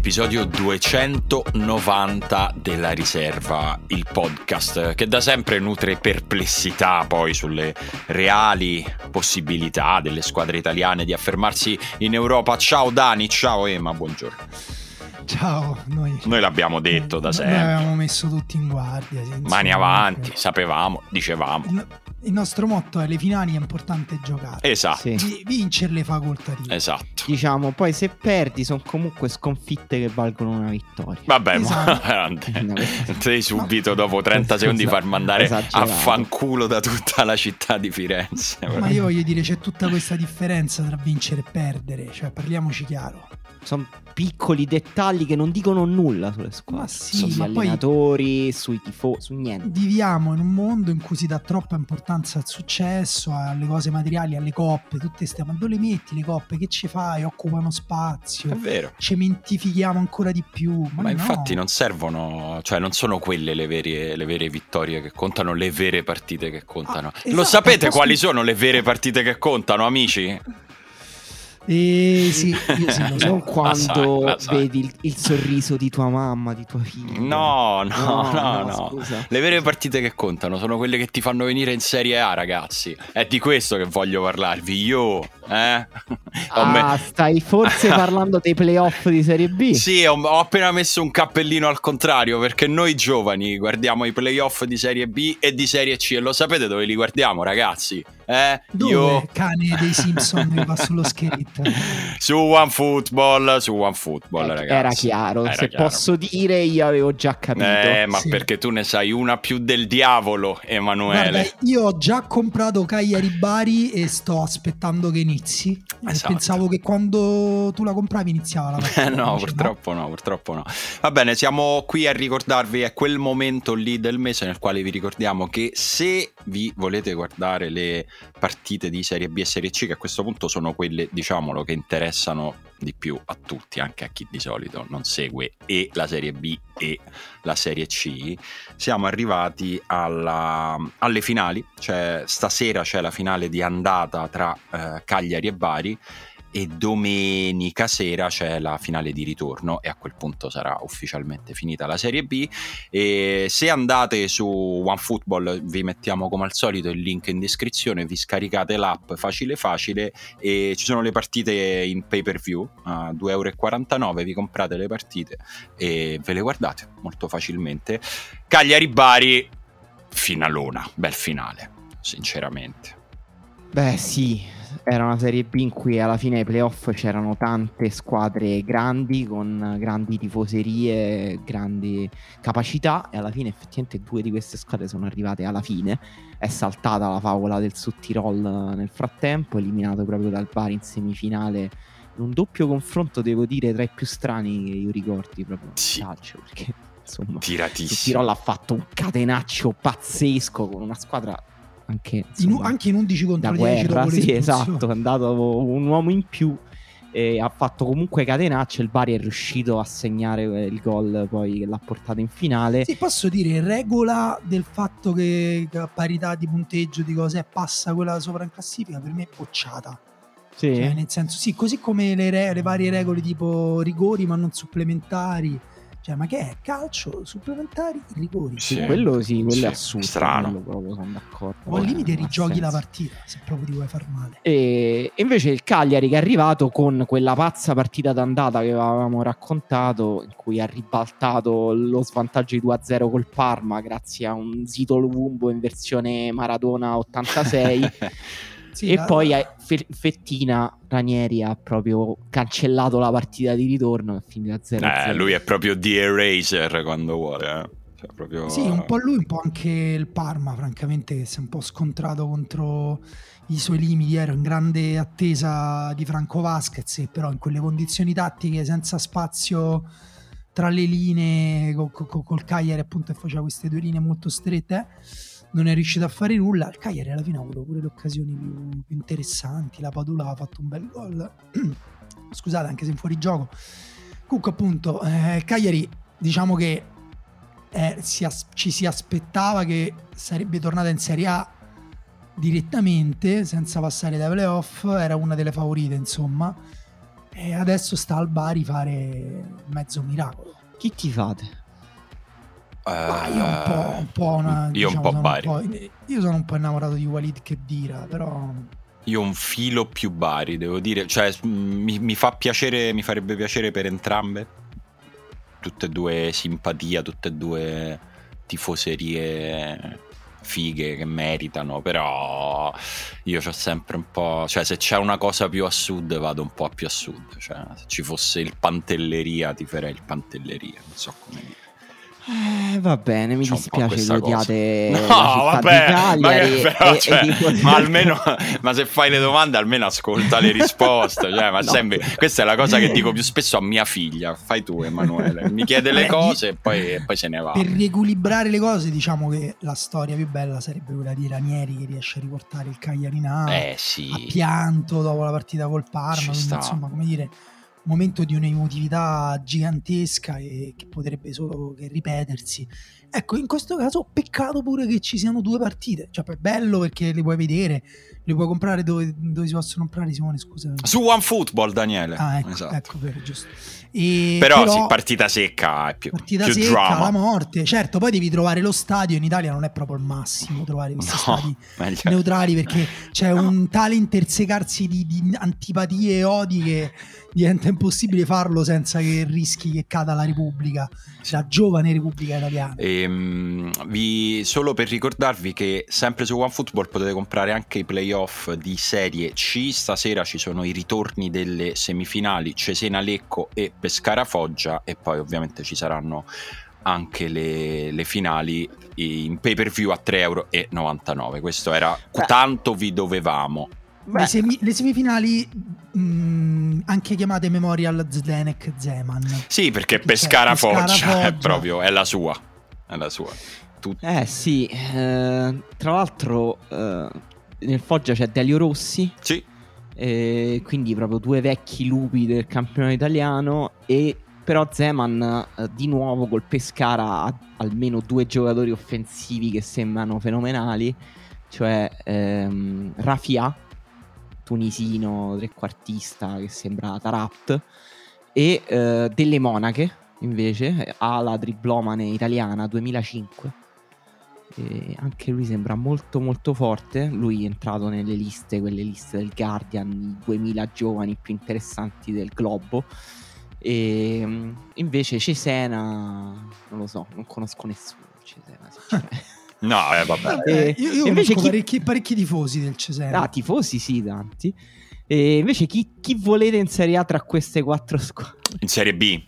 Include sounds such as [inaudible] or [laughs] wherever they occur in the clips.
Episodio 290 della riserva, il podcast che da sempre nutre perplessità poi sulle reali possibilità delle squadre italiane di affermarsi in Europa. Ciao Dani, ciao Emma, buongiorno. Ciao, noi, Noi l'abbiamo detto da noi sempre. avevamo messo tutti in guardia. sì, Mani avanti, sapevamo, dicevamo. Il, il nostro motto è le finali è importante giocare. Esatto, Sì. Vi- Vincerle facoltative. esatto. Diciamo, poi se perdi sono comunque sconfitte che valgono una vittoria. Vabbè, Esatto. [laughs] ma No, devi subito dopo 30 secondi Esatto, far mandare a esagerato. fanculo da tutta la città di Firenze. Ma io voglio dire, c'è tutta questa differenza tra vincere e perdere. Cioè, parliamoci chiaro. Sono piccoli dettagli che non dicono nulla sulle squadre. Ma sì, sugli ma poi- allenatori, sui tifosi, su niente. Viviamo in un mondo in cui si dà troppa importanza al successo, alle cose materiali, alle coppe, tutte queste. Ma dove le metti le coppe? Che ci fai? Occupano È spazio. vero. Cementifichiamo ancora di più. Ma, Ma no. infatti non servono, cioè non sono quelle le vere, le vere vittorie che contano, le vere partite che contano. Ah, Lo esatto, sapete posso- quali sono le vere partite che contano, amici? Eh, [laughs] sì, io sì, lo so. Non quando la sai. vedi il, il sorriso di tua mamma, di tua figlia. No, no, no, no. Scusa. Le vere partite che contano sono quelle che ti fanno venire in Serie A, ragazzi. È di questo che voglio parlarvi. Io, eh? [laughs] Me- Ah, stai forse [laughs] parlando dei playoff di Serie B? Sì, ho, ho appena messo un cappellino al contrario perché noi giovani guardiamo i playoff di Serie B e di Serie C e lo sapete dove li guardiamo, ragazzi? Eh? Dove Io cane dei Simpson che va sullo scheletro? [laughs] su OneFootball, su OneFootball, Eh, ragazzi. Era chiaro, Era se chiaro. posso dire io avevo già capito. Eh, ma Sì. perché tu ne sai una più del diavolo, Emanuele. Guarda, io ho già comprato Cagliari Bari e sto aspettando che inizi. Esatto. Pensavo che quando tu la compravi iniziava la [laughs] partita. Eh, no, invece purtroppo no, purtroppo no. Va bene, siamo qui a ricordarvi, è quel momento lì del mese nel quale vi ricordiamo che se vi volete guardare le partite di Serie B e Serie C, che a questo punto sono quelle, diciamolo, che interessano di più a tutti, anche a chi di solito non segue e la Serie B e la Serie C, siamo arrivati alla- alle finali, cioè stasera c'è la finale di andata tra eh, Cagliari e Bari e domenica sera c'è la finale di ritorno e a quel punto sarà ufficialmente finita la Serie B. E se andate su OneFootball vi mettiamo come al solito il link in descrizione vi scaricate l'app facile facile e ci sono le partite in pay per view a 2,49 euro vi comprate le partite e ve le guardate molto facilmente. Cagliari Bari finalona bel finale sinceramente. Beh, sì, era una Serie B in cui alla fine ai playoff c'erano tante squadre grandi con grandi tifoserie, grandi capacità e alla fine effettivamente due di queste squadre sono arrivate alla fine. È saltata la favola del Sud-Tirol nel frattempo, eliminato proprio dal Bari in semifinale in un doppio confronto, devo dire, tra i più strani che io ricordi proprio Sì. calcio, perché insomma il tiratissimo Tirol ha fatto un catenaccio pazzesco con una squadra anche, In- insomma, anche in 11 contro da 10 guerra, sì, esatto, è andato un uomo in più ha fatto comunque catenaccio, il Bari è riuscito a segnare eh, il gol poi che l'ha portato in finale. Sì, posso dire, regola del fatto che a parità di punteggio di cose passa quella sopra in classifica, per me è bocciata. Sì. Cioè, nel senso, sì, così come le, re- le varie regole tipo rigori ma non supplementari. Cioè, ma che è? Calcio, supplementari, rigori. Sì, Sì. quello sì, quello Sì, è assurdo. strano. quello proprio sono d'accordo. O al limite rigiochi la partita, se proprio ti vuoi far male. E invece il Cagliari che è arrivato con quella pazza partita d'andata che avevamo raccontato, in cui ha ribaltato lo svantaggio di 2-0 col Parma grazie a un Zito Luvumbo in versione Maradona 86. [laughs] Sì, e la- poi Fe- Fettina Ranieri ha proprio cancellato la partita di ritorno e finita 0 Eh, lui è proprio The Eraser quando vuole. eh. Cioè, proprio... Sì, un po' lui, un po' anche il Parma, francamente, che si è un po' scontrato contro i suoi limiti. Ero in grande attesa di Franco Vasquez, però in quelle condizioni tattiche, senza spazio tra le linee, co- co- col Cagliari appunto che faceva queste due linee molto strette, eh, non è riuscito a fare nulla. Il Cagliari alla fine ha avuto pure le occasioni più, interessanti. La Padula ha fatto un bel gol, [clears throat] scusate, anche se in fuorigioco. Comunque appunto, eh, Cagliari diciamo che eh, si as- ci si aspettava che sarebbe tornata in Serie A direttamente senza passare dai playoff era una delle favorite insomma e adesso sta al Bari fare mezzo miracolo Chi ti fate? Ma io un po', un po' una, Eh, Io un diciamo, po' sono Bari. io sono un po' innamorato di Walid che dira però Io un filo più Bari, devo dire. Cioè, mi, mi fa piacere, mi farebbe piacere per entrambe. Tutte e due simpatia, tutte e due tifoserie fighe che meritano, però io c'ho sempre un po'... Cioè, se c'è una cosa più a sud, vado un po' più a sud. Cioè, se ci fosse il Pantelleria, ti farei il Pantelleria, non so come dire. Eh, va bene, mi dispiace che cosa. odiate [laughs] No, vabbè, di ma, che- [laughs] però, e- e cioè, tifosi- ma almeno ma se fai le domande almeno ascolta le [laughs] risposte cioè, ma No. sempre- questa è la cosa che dico più spesso a mia figlia fai tu Emanuele mi chiede le Beh, cose e poi, e poi se ne va per riequilibrare le cose diciamo che la storia più bella sarebbe quella di Ranieri che riesce a riportare il Cagliari in A eh sì pianto dopo la partita col Parma, quindi sta. insomma, come dire, momento di un'emotività gigantesca e che potrebbe solo che ripetersi. Ecco, in questo caso peccato pure che ci siano due partite, cioè è bello perché le puoi vedere, le puoi comprare dove, dove si possono comprare, Simone, scusa. su One Football Daniele Ah, ecco, Esatto. ecco, vero, giusto. E- però, sì partita secca è più, partita più secca, drama la morte. Certo, poi devi trovare lo stadio. In Italia non è proprio il massimo trovare questi no stadi meglio- neutrali perché c'è No. un tale intersecarsi di, di antipatie e odi che diventa impossibile farlo senza che rischi che cada la Repubblica, la giovane Repubblica Italiana. Ehm, vi- solo per ricordarvi che sempre su OneFootball potete comprare anche i playoff di Serie C. Stasera ci sono i ritorni delle semifinali Cesena-Lecco e Pescara-Foggia e poi ovviamente ci saranno anche le, le finali in pay per view a 3,99 euro. Questo era Beh. tanto vi dovevamo. Le, semi- le semifinali, mh, anche chiamate Memorial Zdenek Zeman. Sì, perché Perché c'è Pescara-Foggia è Pescara-Foggia. proprio è la sua. È la sua. Tu- eh sì, eh, tra l'altro eh, nel Foggia c'è Delio Rossi, sì, eh, quindi proprio due vecchi lupi del campionato italiano e però Zeman eh, di nuovo col Pescara ha almeno due giocatori offensivi che sembrano fenomenali, cioè ehm, Rafia, tunisino trequartista che sembra Tarat e eh, delle Monache invece, ala triplomane italiana 2005. E anche lui sembra molto molto forte. Lui è entrato nelle liste, quelle liste del Guardian, i 2000 giovani più interessanti del globo. E mm, invece Cesena, non lo so, non conosco nessuno. Cesena, sinceramente. [laughs] no, eh, vabbè. Vabbè, Eh, io io invece chi- parecchi, parecchi tifosi del Cesena. ah, tifosi sì, tanti. E invece chi, chi volete in Serie A tra queste quattro squadre? In Serie B.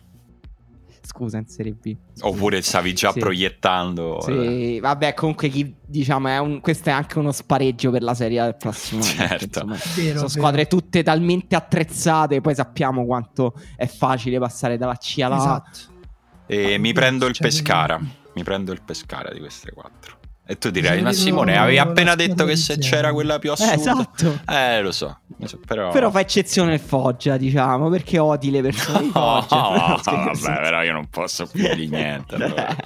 Scusa, in Serie B. Oppure stavi già Sì. proiettando. Sì, vabbè, comunque chi diciamo è un, questo è anche uno spareggio per la Serie A del prossimo anno. Certo. insomma, È vero, sono squadre tutte talmente attrezzate, poi sappiamo quanto è facile passare dalla C alla A. Esatto. E Ah, mi prendo il Pescara. Mi prendo il Pescara di queste quattro. E tu direi, ma Simone, avevi appena detto che se c'era quella più Eh, assurda. esatto. Eh, lo so. Però... Però fa eccezione il Foggia, diciamo, perché odi le persone [laughs] No, Foggia. vabbè, però io non posso più di niente. [laughs] allora.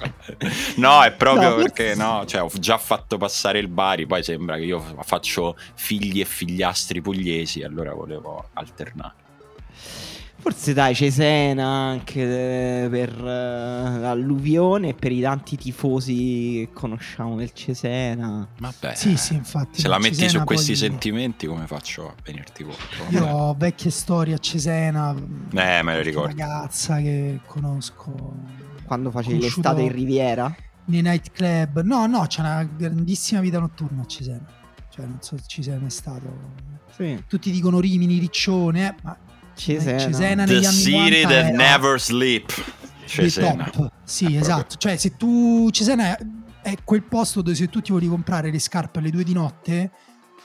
No, è proprio No, perché no, cioè, ho già fatto passare il Bari, poi sembra che io faccio figli e figliastri pugliesi, allora volevo alternare. Forse dai, Cesena anche eh, per eh, l'alluvione e per i tanti tifosi che conosciamo del Cesena. Vabbè. Sì, sì, infatti. Se la metti Cesena su questi poi- sentimenti, come faccio a venirti contro? Io Vabbè. ho vecchie storie a Cesena. Eh, me le ricordo. ragazza che conosco Quando facevi l'estate in Riviera? nei nightclub. No, no, c'è una grandissima vita notturna a Cesena. cioè non so se ci sei mai stato. Sì. Tutti dicono Rimini, Riccione, eh, ma Cesena. Cesena The city 90 that era never sleep. Cesena. Sì, Proprio. esatto. Cioè, se tu Cesena è, è quel posto dove se tu ti volevi comprare le scarpe alle due di notte,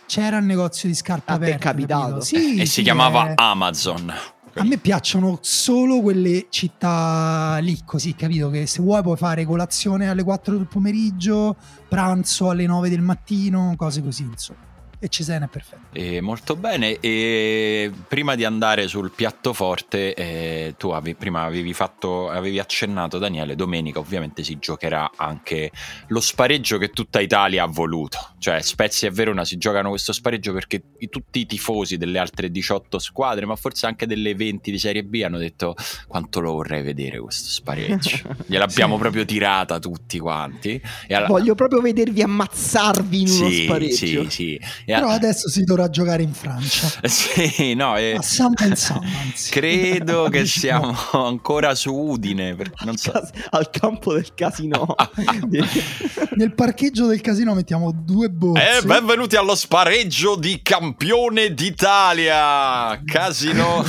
c'era il negozio di scarpe A te è aperto. capitato? Sì, e sì, si chiamava è- Amazon. A me piacciono solo quelle città lì, così, capito? Che se vuoi puoi fare colazione alle 4 del pomeriggio, pranzo alle 9 del mattino, cose così, insomma. E Cesena è perfetto. E molto bene. E prima di andare sul piatto forte, eh, tu ave- prima avevi, fatto, avevi accennato, Daniele, domenica ovviamente si giocherà anche lo spareggio che tutta Italia ha voluto. Cioè Spezia e Verona si giocano questo spareggio perché tutti i tifosi delle altre 18 squadre, ma forse anche delle 20 di Serie B, hanno detto quanto lo vorrei vedere questo spareggio. [laughs] Gliel'abbiamo Sì. proprio tirata tutti quanti. E alla- Voglio proprio vedervi ammazzarvi in uno Sì, spareggio. sì, sì. E Però a- adesso si dovrà giocare in Francia. [laughs] Sì, no, e- A San Benzano, anzi. credo [laughs] che Dici siamo no. ancora su Udine, perché non so. Cas- al campo del casino. [laughs] Nel parcheggio del casino mettiamo due borse. Eh, benvenuti allo spareggio di campione d'Italia, Casino.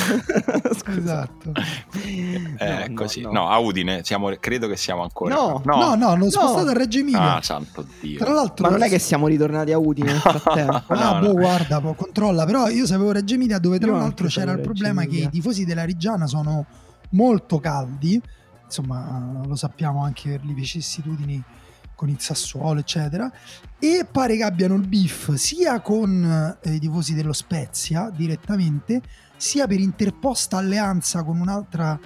Esatto. Eh, No, così. no, No, no. a Udine, siamo- credo che siamo ancora. No, No, no, hanno spostato No. a Reggio Emilia. Ah, santo Dio. Tra l'altro, Ma non è che siamo ritornati a Udine nel frattempo. Ah, No, boh, no. guarda, boh, controlla. Però io sapevo Reggio Emilia dove tra Io l'altro c'era il problema che i tifosi della Reggiana sono molto caldi. Insomma, lo sappiamo anche per le vicissitudini con il Sassuolo, eccetera. E pare che abbiano il beef sia con eh, i tifosi dello Spezia direttamente, sia per interposta alleanza con un'altra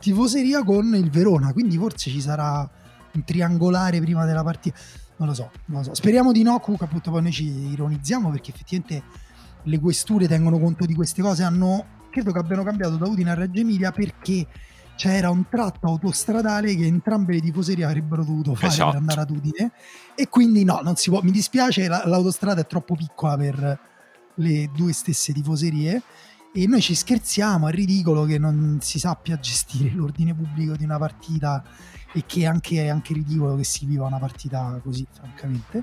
tifoseria con il Verona. Quindi forse ci sarà un triangolare prima della partita. Non lo so, non lo so. Speriamo di no. Comunque, appunto, poi noi ci ironizziamo perché effettivamente le questure tengono conto di queste cose. Hanno, credo che abbiano cambiato da Udine a Reggio Emilia perché c'era un tratto autostradale che entrambe le tifoserie avrebbero dovuto fare Esatto. per andare ad Udine. E quindi no, non si può. Mi dispiace, la- l'autostrada è troppo piccola per le due stesse tifoserie. E noi ci scherziamo, è ridicolo che non si sappia gestire [laughs] l'ordine pubblico di una partita e che anche, è anche ridicolo che si viva una partita così, francamente.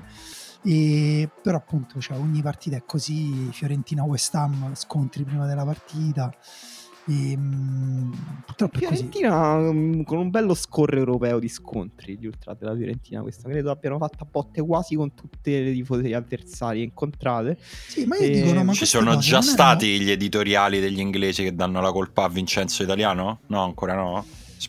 E, però appunto cioè, ogni partita è così, Fiorentina West Ham scontri prima della partita. E, mm, purtroppo è così. Fiorentina mm, con un bello score europeo di scontri gli ultra della Fiorentina questa credo abbiano fatto a botte quasi con tutte le tifoserie avversarie incontrate Sì, ma io Eh, dico, no, ma Ci sono già stati gli editoriali degli inglesi che danno la colpa a Vincenzo Italiano? No, ancora no.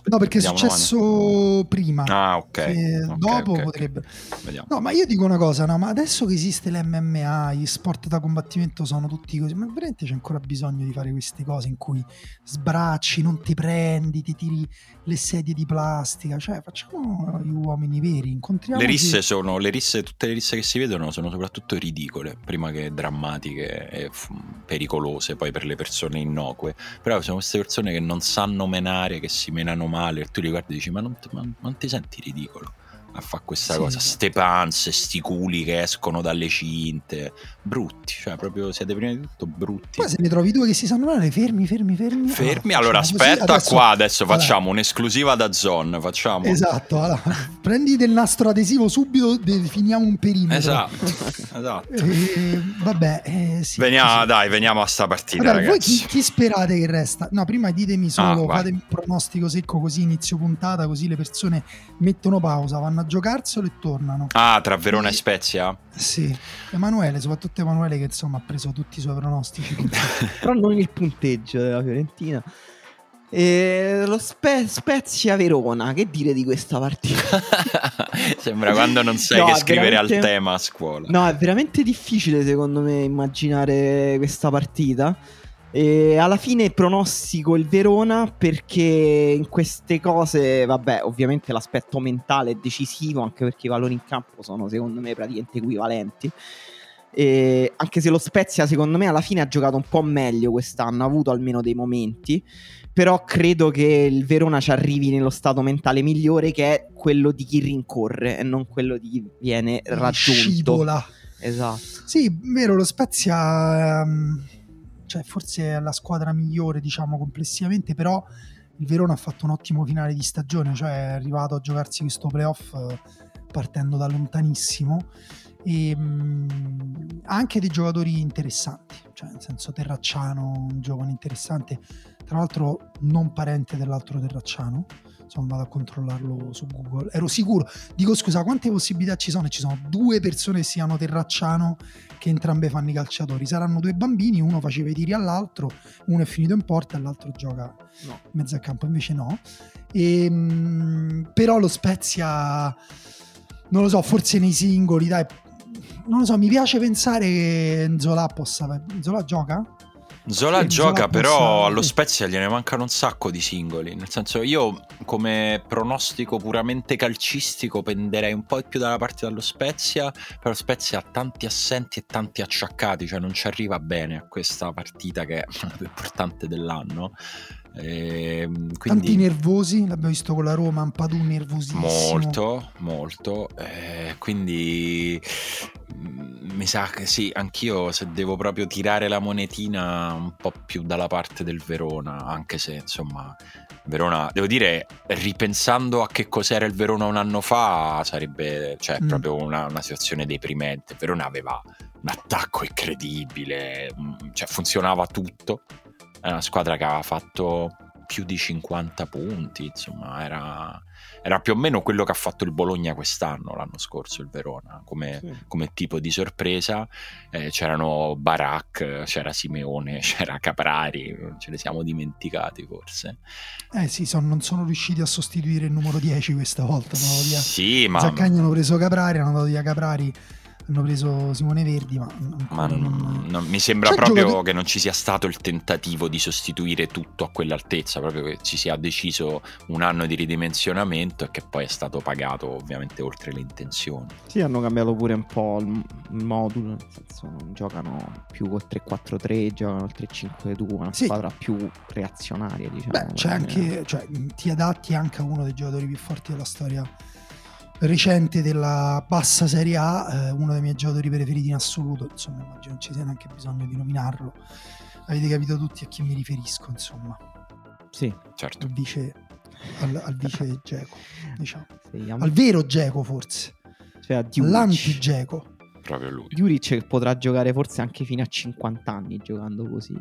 No, perché è vediamo domani. successo prima. Ah, ok. Eh, Ok, dopo ok, ok. potrebbe. Vediamo. No, ma io dico una cosa, no, ma adesso che esiste l'MMA, gli sport da combattimento sono tutti così, ma veramente c'è ancora bisogno di fare queste cose in cui sbracci, non ti prendi, ti tiri le sedie di plastica, cioè facciamo gli uomini veri, incontriamo Le risse sono, le risse, tutte le risse che si vedono sono soprattutto ridicole, prima che drammatiche e f- pericolose poi per le persone innocue. Però sono queste persone che non sanno menare, che si menano male, tu li guardi e dici ma non, ma non ti senti ridicolo? A fare questa Sì. cosa, ste panze, sti culi che escono dalle cinte, brutti, cioè proprio siete prima di tutto brutti. Poi se ne trovi due che si sanno male, fermi, fermi, fermi. Fermi, Allora, allora così, aspetta adesso- qua, adesso Allora, facciamo un'esclusiva da Zone, facciamo... Esatto, allora, prendi del nastro adesivo subito, definiamo un perimetro. Esatto, [laughs] esatto. Eh, vabbè, eh, sì, Veniamo, sì. dai, veniamo a sta partita, Vabbè, voi chi, chi sperate che resta? No, prima ditemi solo, Ah, fatemi un pronostico secco così inizio puntata, così le persone mettono pausa, vanno a giocarselo e tornano. Ah, tra Verona e Spezia? Sì, Emanuele, soprattutto Emanuele che insomma ha preso tutti i suoi pronostici. [laughs] però non il punteggio della Fiorentina e lo Spe- Spezia Verona che dire di questa partita [laughs] Sembra quando non sai No, che scrivere al tema a scuola. No, è veramente difficile secondo me immaginare questa partita. E alla fine pronostico il Verona perché in queste cose, vabbè, ovviamente l'aspetto mentale è decisivo, anche perché i valori in campo sono secondo me praticamente equivalenti. E anche se lo Spezia secondo me alla fine ha giocato un po' meglio quest'anno, ha avuto almeno dei momenti, però credo che il Verona ci arrivi nello stato mentale migliore che è quello di chi rincorre e non quello di chi viene raggiunto. Scivola. Esatto. Sì, vero, lo Spezia ehm, cioè, forse è la squadra migliore, diciamo, complessivamente, però il Verona ha fatto un ottimo finale di stagione, cioè è arrivato a giocarsi questo playoff eh, partendo da lontanissimo. E mh, anche dei giocatori interessanti, cioè nel senso Terracciano, un giovane interessante, tra l'altro non parente dell'altro Terracciano, sono andato a controllarlo su Google, ero sicuro, dico scusa, quante possibilità ci sono? Ci sono due persone che siano Terracciano che entrambe fanno i calciatori, saranno due bambini, uno faceva i tiri all'altro, uno è finito in porta e l'altro gioca No. in mezzo al campo, invece no. E, mh, però lo Spezia, non lo so, forse nei singoli, dai, non lo so, mi piace pensare che Zola possa... Zola gioca? Zola Sì, gioca, Zola però possa- allo. Spezia gliene mancano un sacco di singoli. Nel senso, io come pronostico puramente calcistico penderei un po' più dalla parte dello Spezia. Però Spezia ha tanti assenti e tanti acciaccati, cioè non ci arriva bene a questa partita che è la più importante dell'anno. Ehm, Tanti quindi nervosi, l'abbiamo visto con la Roma, Ampadu nervosissimo. molto, molto. eh, quindi mm, mi sa che sì, anch'io se devo proprio tirare la monetina un po' più dalla parte del Verona, anche se insomma Verona, devo dire, ripensando a che cos'era il Verona un anno fa, sarebbe cioè, Mm. proprio una, una situazione deprimente. Verona aveva un attacco incredibile, mm, cioè funzionava tutto. È una squadra che aveva fatto più di 50 punti, insomma, era, era più o meno quello che ha fatto il Bologna quest'anno, l'anno scorso, il Verona, come, Sì. come tipo di sorpresa. Eh, c'erano Barak, c'era Simeone, [laughs] c'era Caprari, ce ne siamo dimenticati forse. Eh sì, son- non sono riusciti a sostituire il numero 10 questa volta. dato via- Sì, ma, Zaccagni hanno preso Caprari, hanno dato via Caprari, hanno preso Simone Verdi, ma ma non- non... non- mi sembra C'è proprio giocato- che non ci sia stato il tentativo di sostituire tutto a quell'altezza, proprio che ci sia deciso un anno di ridimensionamento e che poi è stato pagato ovviamente oltre le intenzioni. Sì, hanno cambiato pure un po' il, il modulo, nel senso non giocano più col 3-4-3, giocano il 3-5-2, una Sì. squadra più reazionaria, diciamo. Beh, c'è anche, cioè, ti adatti anche a uno dei giocatori più forti della storia recente della bassa Serie A, eh, uno dei miei giocatori preferiti in assoluto, insomma, immagino non ci sia neanche bisogno di nominarlo. Avete capito tutti a chi mi riferisco, insomma, Sì, Certo. al vice, al, al vice [laughs] Geco, diciamo. sì, al vero Geco forse, cioè l'anti-Geco. Proprio lui. Djuric che potrà giocare forse anche fino a 50 anni giocando così.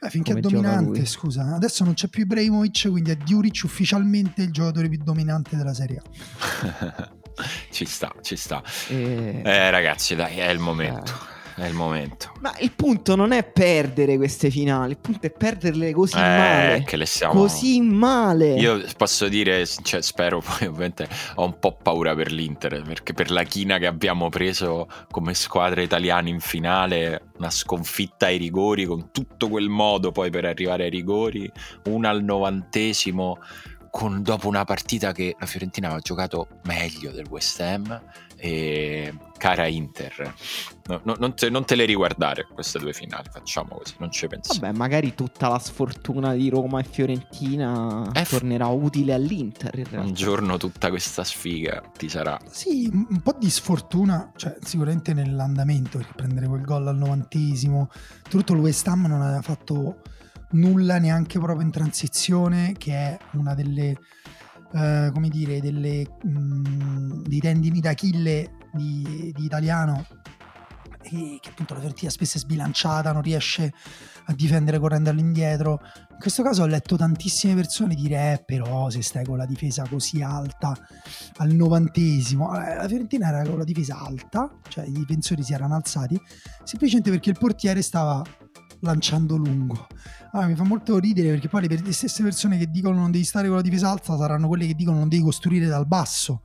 Eh, finché è dominante, scusa, adesso non c'è più Ibrahimovic, quindi è Djuric ufficialmente il giocatore più dominante della Serie A. [laughs] ci sta, ci sta. E- Eh ragazzi, dai, è il momento. È il momento. Ma il punto non è perdere queste finali, il punto è perderle così Eh, male. che le stiamo... Così male. Io posso dire, cioè, spero poi ovviamente ho un po' paura per l'Inter, perché per la china che abbiamo preso come squadra italiana in finale, una sconfitta ai rigori con tutto quel modo poi per arrivare ai rigori, una al novantesimo, con, dopo una partita che la Fiorentina aveva giocato meglio del West Ham. E cara Inter, no- no- non, te, non te le riguardare queste due finali, facciamo così, non ci pensiamo. Vabbè, magari tutta la sfortuna di Roma e Fiorentina Eh, f- tornerà utile all'Inter. Un giorno tutta questa sfiga ti sarà. Sì, un po' di sfortuna, cioè sicuramente nell'andamento, perché prendere quel gol al novantesimo, tutto il West Ham non aveva fatto nulla neanche proprio in transizione, che è una delle, eh, come dire, delle, mh, dei tendini d'Achille di, di italiano, e che appunto la Fiorentina spesso è sbilanciata, non riesce a difendere correndo all'indietro. In questo caso ho letto tantissime persone dire, eh, però se stai con la difesa così alta al novantesimo, eh, la Fiorentina era con la difesa alta, cioè i difensori si erano alzati, semplicemente perché il portiere stava lanciando lungo. Ah, mi fa molto ridere perché poi le, stesse persone che dicono non devi stare con la difesa alta saranno quelle che dicono non devi costruire dal basso.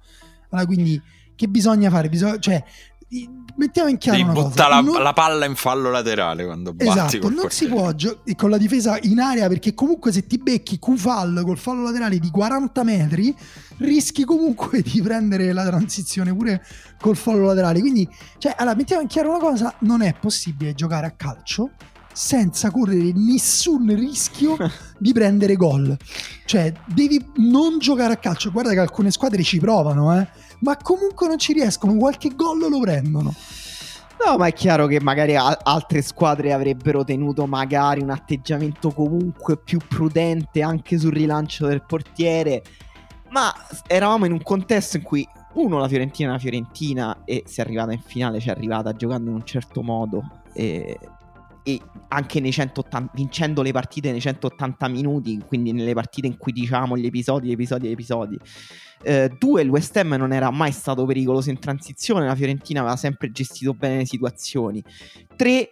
Allora, quindi che bisogna fare? Bisogna, cioè, mettiamo in chiaro Devi una cosa. la, non- la palla in fallo laterale quando batti Esatto, non si può giocare con la difesa in area perché comunque se ti becchi Q-fall col fallo laterale di 40 metri rischi comunque di prendere la transizione pure col fallo laterale. Quindi, cioè, allora, mettiamo in chiaro una cosa, non è possibile giocare a calcio senza correre nessun rischio [laughs] di prendere gol. Cioè, devi non giocare a calcio. Guarda che alcune squadre ci provano, eh, ma comunque non ci riescono, qualche gol lo prendono. No, ma è chiaro che magari a- altre squadre avrebbero tenuto magari un atteggiamento comunque più prudente anche sul rilancio del portiere. Ma eravamo in un contesto in cui uno, la Fiorentina è una Fiorentina e se è arrivata in finale ci è arrivata giocando in un certo modo e, e anche nei 180, vincendo le partite nei 180 minuti, quindi nelle partite in cui diciamo gli episodi, gli episodi, gli episodi. Eh, due, il West Ham non era mai stato pericoloso in transizione, la Fiorentina aveva sempre gestito bene le situazioni. Tre,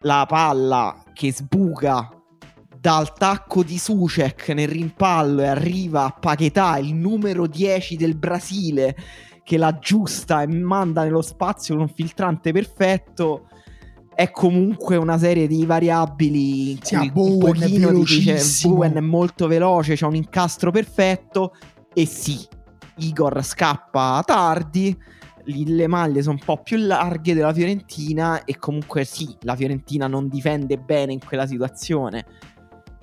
la palla che sbuca dal tacco di Sucek nel rimpallo e arriva a Paquetà, il numero 10 del Brasile, che la aggiusta e manda nello spazio con un filtrante perfetto. È comunque una serie di variabili in Sì, cui Bowen un pochino ti dice. Bowen è molto veloce, c'è un incastro perfetto e sì, Igor scappa tardi, le maglie sono un po' più larghe della Fiorentina e comunque sì, la Fiorentina non difende bene in quella situazione.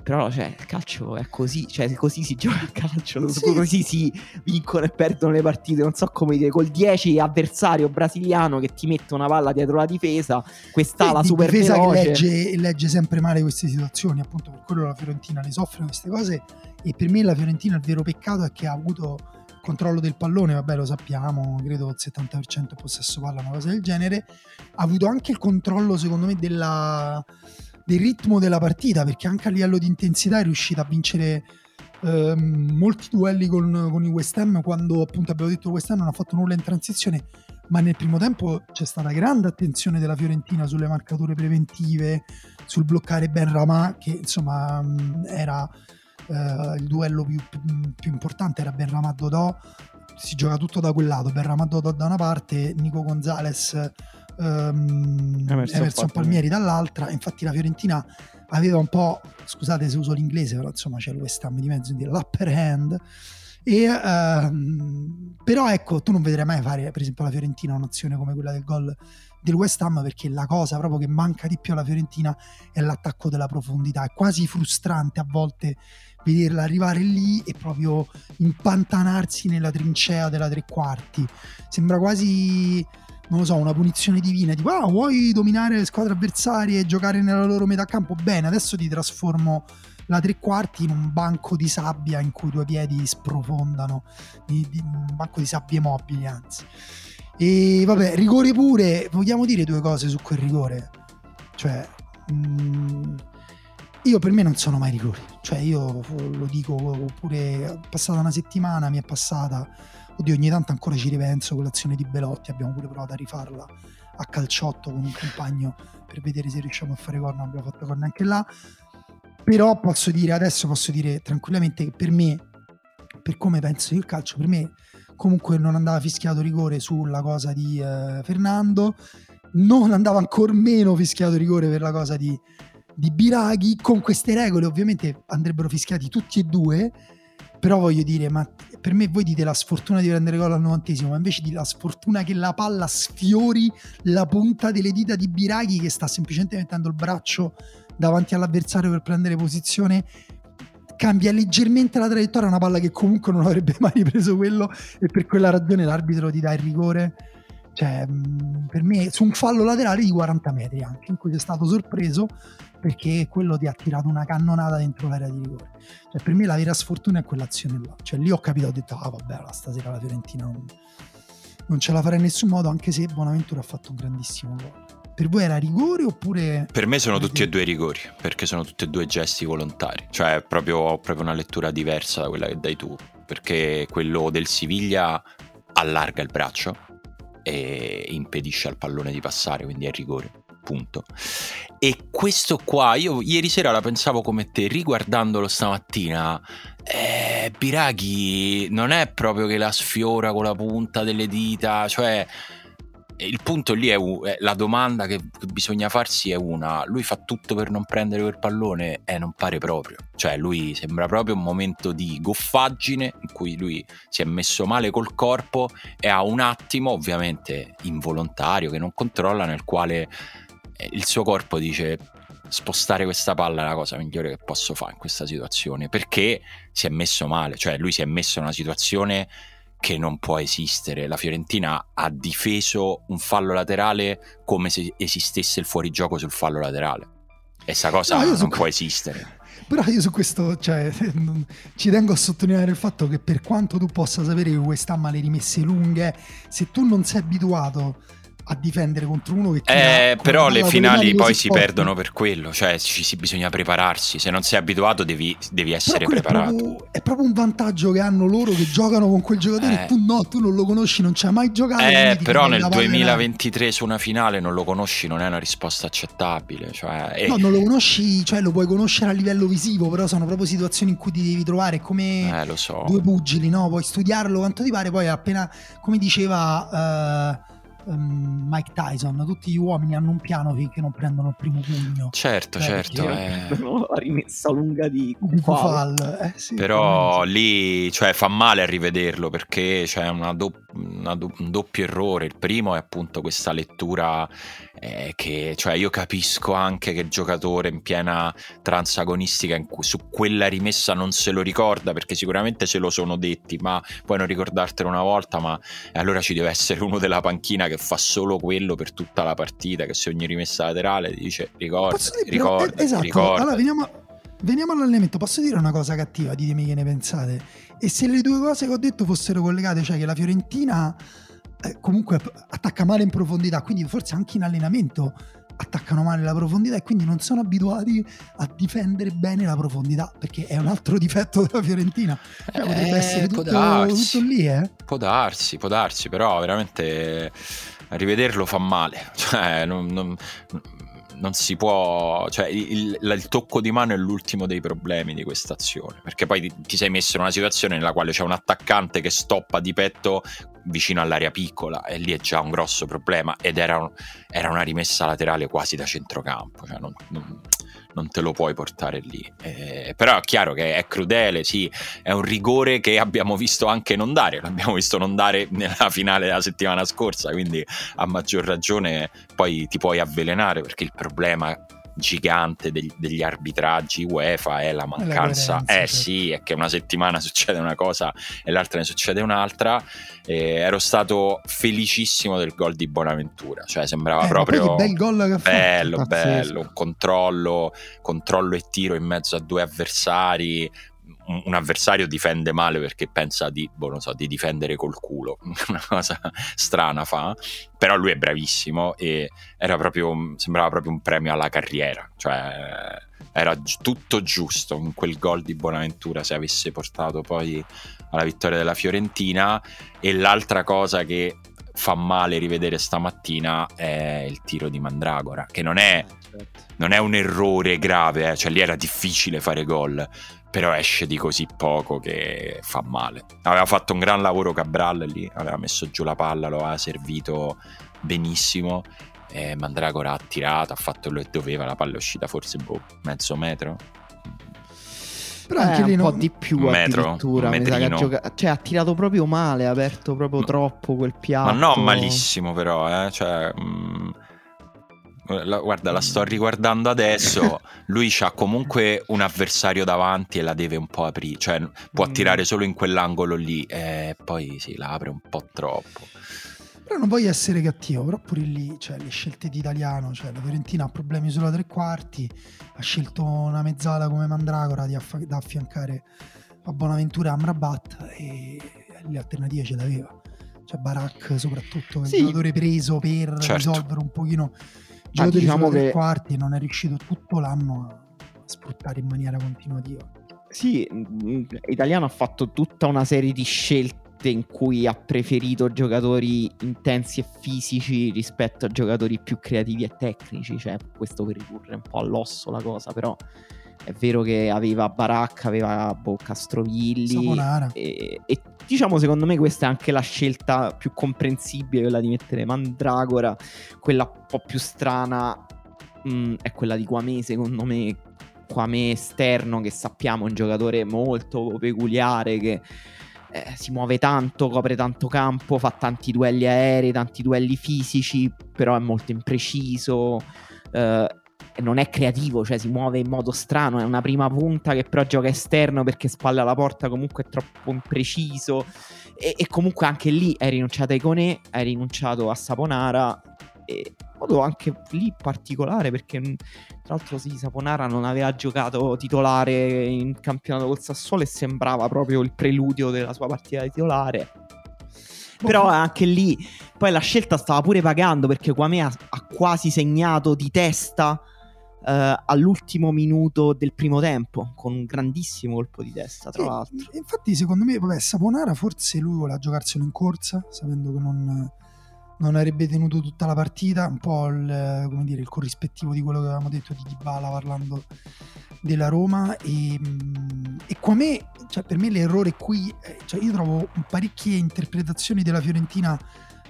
Però cioè, il calcio è così, cioè così si [laughs] gioca il calcio, Sì. così si vincono e perdono le partite, non so come dire, col 10 avversario brasiliano che ti mette una palla dietro la difesa, quest'ala super difesa veloce. che legge, legge sempre male queste situazioni, appunto per quello la Fiorentina ne soffre queste cose e per me la Fiorentina il vero peccato è che ha avuto controllo del pallone, vabbè lo sappiamo, credo il 70% possesso palla, una cosa del genere, ha avuto anche il controllo secondo me della, del ritmo della partita perché anche a livello di intensità è riuscita a vincere ehm, molti duelli con, con i West Ham quando appunto abbiamo detto West Ham non ha fatto nulla in transizione ma nel primo tempo c'è stata grande attenzione della Fiorentina sulle marcature preventive, sul bloccare Ben Ramà, che insomma mh, era eh, il duello più, più- importante, era Ben Ramà Dodò, si gioca tutto da quel lato, Ben Ramà Dodò da una parte, Nico Gonzalez, ehm, Emerson Emerson, Palmieri. Dall'altra, infatti la Fiorentina aveva un po', scusate se uso l'inglese, però insomma c'è il West Ham di mezzo, quindi l'upper hand, e, ehm, però ecco, tu non vedrai mai fare, per esempio, la Fiorentina un'azione come quella del gol del West Ham perché la cosa proprio che manca di più alla Fiorentina è l'attacco della profondità. È quasi frustrante a volte vederla arrivare lì e proprio impantanarsi nella trincea della tre quarti. Sembra quasi, non lo so, una punizione divina. Tipo, ah, vuoi dominare le squadre avversarie e giocare nella loro metà campo? Bene, adesso ti trasformo la tre quarti in un banco di sabbia in cui i tuoi piedi sprofondano, di- di- un banco di sabbie mobili, anzi. E vabbè, rigore pure, vogliamo dire due cose su quel rigore? Cioè, mm, io per me non sono mai rigori, cioè io lo dico pure, è passata una settimana, mi è passata, oddio ogni tanto ancora ci ripenso con l'azione di Belotti, abbiamo pure provato a rifarla a calciotto con un compagno per vedere se riusciamo a fare gol, non abbiamo fatto gol neanche là, però posso dire, adesso posso dire tranquillamente che per me, per come penso io il calcio, per me comunque non andava fischiato rigore sulla cosa di eh, Fernando, non andava ancora meno fischiato rigore per la cosa di, di Biraghi. Con queste regole ovviamente andrebbero fischiati tutti e due, però voglio dire, ma per me voi dite la sfortuna di prendere gol al novantesimo, ma invece di la sfortuna che la palla sfiori la punta delle dita di Biraghi che sta semplicemente mettendo il braccio davanti all'avversario per prendere posizione cambia leggermente la traiettoria, una palla che comunque non avrebbe mai ripreso quello e per quella ragione l'arbitro ti dà il rigore. Cioè, mh, per me su un fallo laterale di 40 metri anche, in cui sei stato sorpreso perché quello ti ha tirato una cannonata dentro l'area di rigore. Cioè, per me la vera sfortuna è quell'azione là. Cioè, lì ho capito, ho detto, ah vabbè, la stasera la Fiorentina non, non ce la farà in nessun modo, anche se Bonaventura ha fatto un grandissimo gol. Per voi era rigore oppure... Per me sono tutti e due rigori, perché sono tutti e due gesti volontari. Cioè, proprio, ho proprio una lettura diversa da quella che dai tu. Perché quello del Siviglia allarga il braccio e impedisce al pallone di passare, quindi è rigore. Punto. E questo qua, io ieri sera la pensavo come te, riguardandolo stamattina. Eh, Biraghi non è proprio che la sfiora con la punta delle dita, cioè il punto lì è, la domanda che che bisogna farsi è una lui fa tutto per non prendere quel pallone e non pare proprio. Cioè lui sembra proprio un momento di goffaggine in cui lui si è messo male col corpo e ha un attimo ovviamente involontario che non controlla nel quale eh, il suo corpo dice spostare questa palla è la cosa migliore che posso fare in questa situazione. Perché si è messo male cioè lui si è messo in una situazione che non può esistere. La Fiorentina ha difeso un fallo laterale come se esistesse il fuorigioco sul fallo laterale. E sta cosa No, non so- può esistere. [laughs] Però io su questo cioè, [laughs] ci tengo a sottolineare il fatto che per quanto tu possa sapere che West Ham ha le rimesse lunghe, se tu non sei abituato a difendere contro uno che eh, però le finali poi si perdono per quello cioè ci si bisogna prepararsi se non sei abituato devi, devi essere preparato è proprio, è proprio, un vantaggio che hanno loro che giocano con quel giocatore eh. e tu no tu non lo conosci non ci hai mai giocato eh, però nel 2023 su una finale non lo conosci non è una risposta accettabile cioè, eh. no non lo conosci cioè lo puoi conoscere a livello visivo però sono proprio situazioni in cui ti devi trovare come eh, so. due pugili no puoi studiarlo quanto ti pare poi appena come diceva uh, um, Mike Tyson, tutti gli uomini hanno un piano finché non prendono il primo pugno. Certo, Beh, certo. Eh... [laughs] La rimessa lunga di Kufal. Eh, sì, Però lì cioè, fa male a rivederlo perché c'è una do- una do- un doppio errore. Il primo è appunto questa lettura eh, che cioè, io capisco anche che il giocatore in piena transagonistica in su quella rimessa non se lo ricorda perché sicuramente se lo sono detti, ma puoi non ricordartelo una volta, ma allora ci deve essere uno della panchina che fa solo quello per tutta la partita, che se ogni rimessa laterale dice ricorda, ricorda, eh, esatto. ricorda. Allora veniamo, veniamo all'allenamento. Posso dire una cosa cattiva? Ditemi che ne pensate. E se le due cose che ho detto fossero collegate, cioè che la Fiorentina eh, comunque attacca male in profondità, quindi forse anche in allenamento attaccano male la profondità e quindi non sono abituati a difendere bene la profondità perché è un altro difetto della Fiorentina. Cioè, potrebbe eh, essere tutto, tutto, lì eh? può darsi può darsi però veramente rivederlo fa male. [laughs] Cioè non, non, non si può, cioè il, il, tocco di mano è l'ultimo dei problemi di questa azione, perché poi ti, ti sei messo in una situazione nella quale c'è un attaccante che stoppa di petto vicino all'area piccola e lì è già un grosso problema ed era, un, era una rimessa laterale quasi da centrocampo, cioè non, non, non te lo puoi portare lì. Eh, però è chiaro che è crudele, sì, è un rigore che abbiamo visto anche non dare, l'abbiamo visto non dare nella finale della settimana scorsa, quindi a maggior ragione poi ti puoi avvelenare perché il problema gigante degli, degli arbitraggi UEFA è la mancanza. Eh certo. sì, è che una settimana [laughs] succede una cosa e l'altra ne succede un'altra. Eh, ero stato felicissimo del gol di Bonaventura, cioè sembrava eh, proprio bel gol che bello, fatto, bello, un controllo, controllo e tiro in mezzo a due avversari, un avversario difende male perché pensa di, boh, so, di, difendere col culo, [laughs] una cosa strana fa, però lui è bravissimo e proprio, sembrava proprio un premio alla carriera, cioè era tutto giusto in quel gol di Bonaventura se avesse portato poi alla vittoria della Fiorentina. E l'altra cosa che fa male rivedere stamattina è il tiro di Mandragora, che non è, certo. non è un errore grave, eh? cioè lì era difficile fare gol, però esce di così poco che fa male. Aveva fatto un gran lavoro Cabral lì, aveva messo giù la palla, lo aveva servito benissimo. Mandragora ha tirato, ha fatto quello che doveva, la palla è uscita forse boh, mezzo metro. Però anche eh, lì un non... po' di più un metro, addirittura. Un mi gioca... Cioè ha tirato proprio male, ha aperto proprio troppo quel piatto. Ma no, malissimo però, eh. Cioè, mh mm, la, guarda, la sto riguardando adesso. [laughs] Lui ha comunque un avversario davanti e la deve un po' aprire, cioè può mm. tirare solo in quell'angolo lì e poi si sì, la apre un po' troppo. Però non voglio essere cattivo, però pure lì, cioè, le scelte di italiano, cioè la Fiorentina ha problemi sulla tre quarti, ha scelto una mezzala come Mandragora aff- da affiancare a Bonaventura e Amrabat e le alternative ce l'aveva. Cioè Barak soprattutto, sì. il giocatore preso per certo. risolvere un pochino gioco diciamo che... quarti non è riuscito tutto l'anno a sfruttare in maniera continuativa. Sì, Italiano ha fatto tutta una serie di scelte in cui ha preferito giocatori intensi e fisici rispetto a giocatori più creativi e tecnici, cioè questo per ridurre un po' all'osso la cosa, però è vero che aveva Baracca, aveva boh, Castrovilli e, e, diciamo secondo me questa è anche la scelta più comprensibile, quella di mettere Mandragora, quella un po' più strana mh, mm, è quella di Quame secondo me, Quame esterno che sappiamo è un giocatore molto peculiare che eh, si muove tanto, copre tanto campo, fa tanti duelli aerei, tanti duelli fisici, però è molto impreciso. Eh, non è creativo, cioè si muove in modo strano, è una prima punta che però gioca esterno perché spalla la porta comunque è troppo impreciso e, e comunque anche lì hai rinunciato a Iconè, hai rinunciato a Saponara modo anche lì particolare perché mm, tra l'altro sì, Saponara non aveva giocato titolare in campionato col Sassuolo e sembrava proprio il preludio della sua partita titolare. Però anche lì, poi la scelta stava pure pagando perché Kwame ha, ha quasi segnato di testa Uh, all'ultimo minuto del primo tempo con un grandissimo colpo di testa tra sì, l'altro infatti secondo me vabbè, Saponara forse lui voleva giocarselo in corsa sapendo che non, non avrebbe tenuto tutta la partita un po' il, dire, il, corrispettivo di quello che avevamo detto di Dybala parlando della Roma. E, e qua me, cioè per me l'errore qui eh, cioè io trovo parecchie interpretazioni della Fiorentina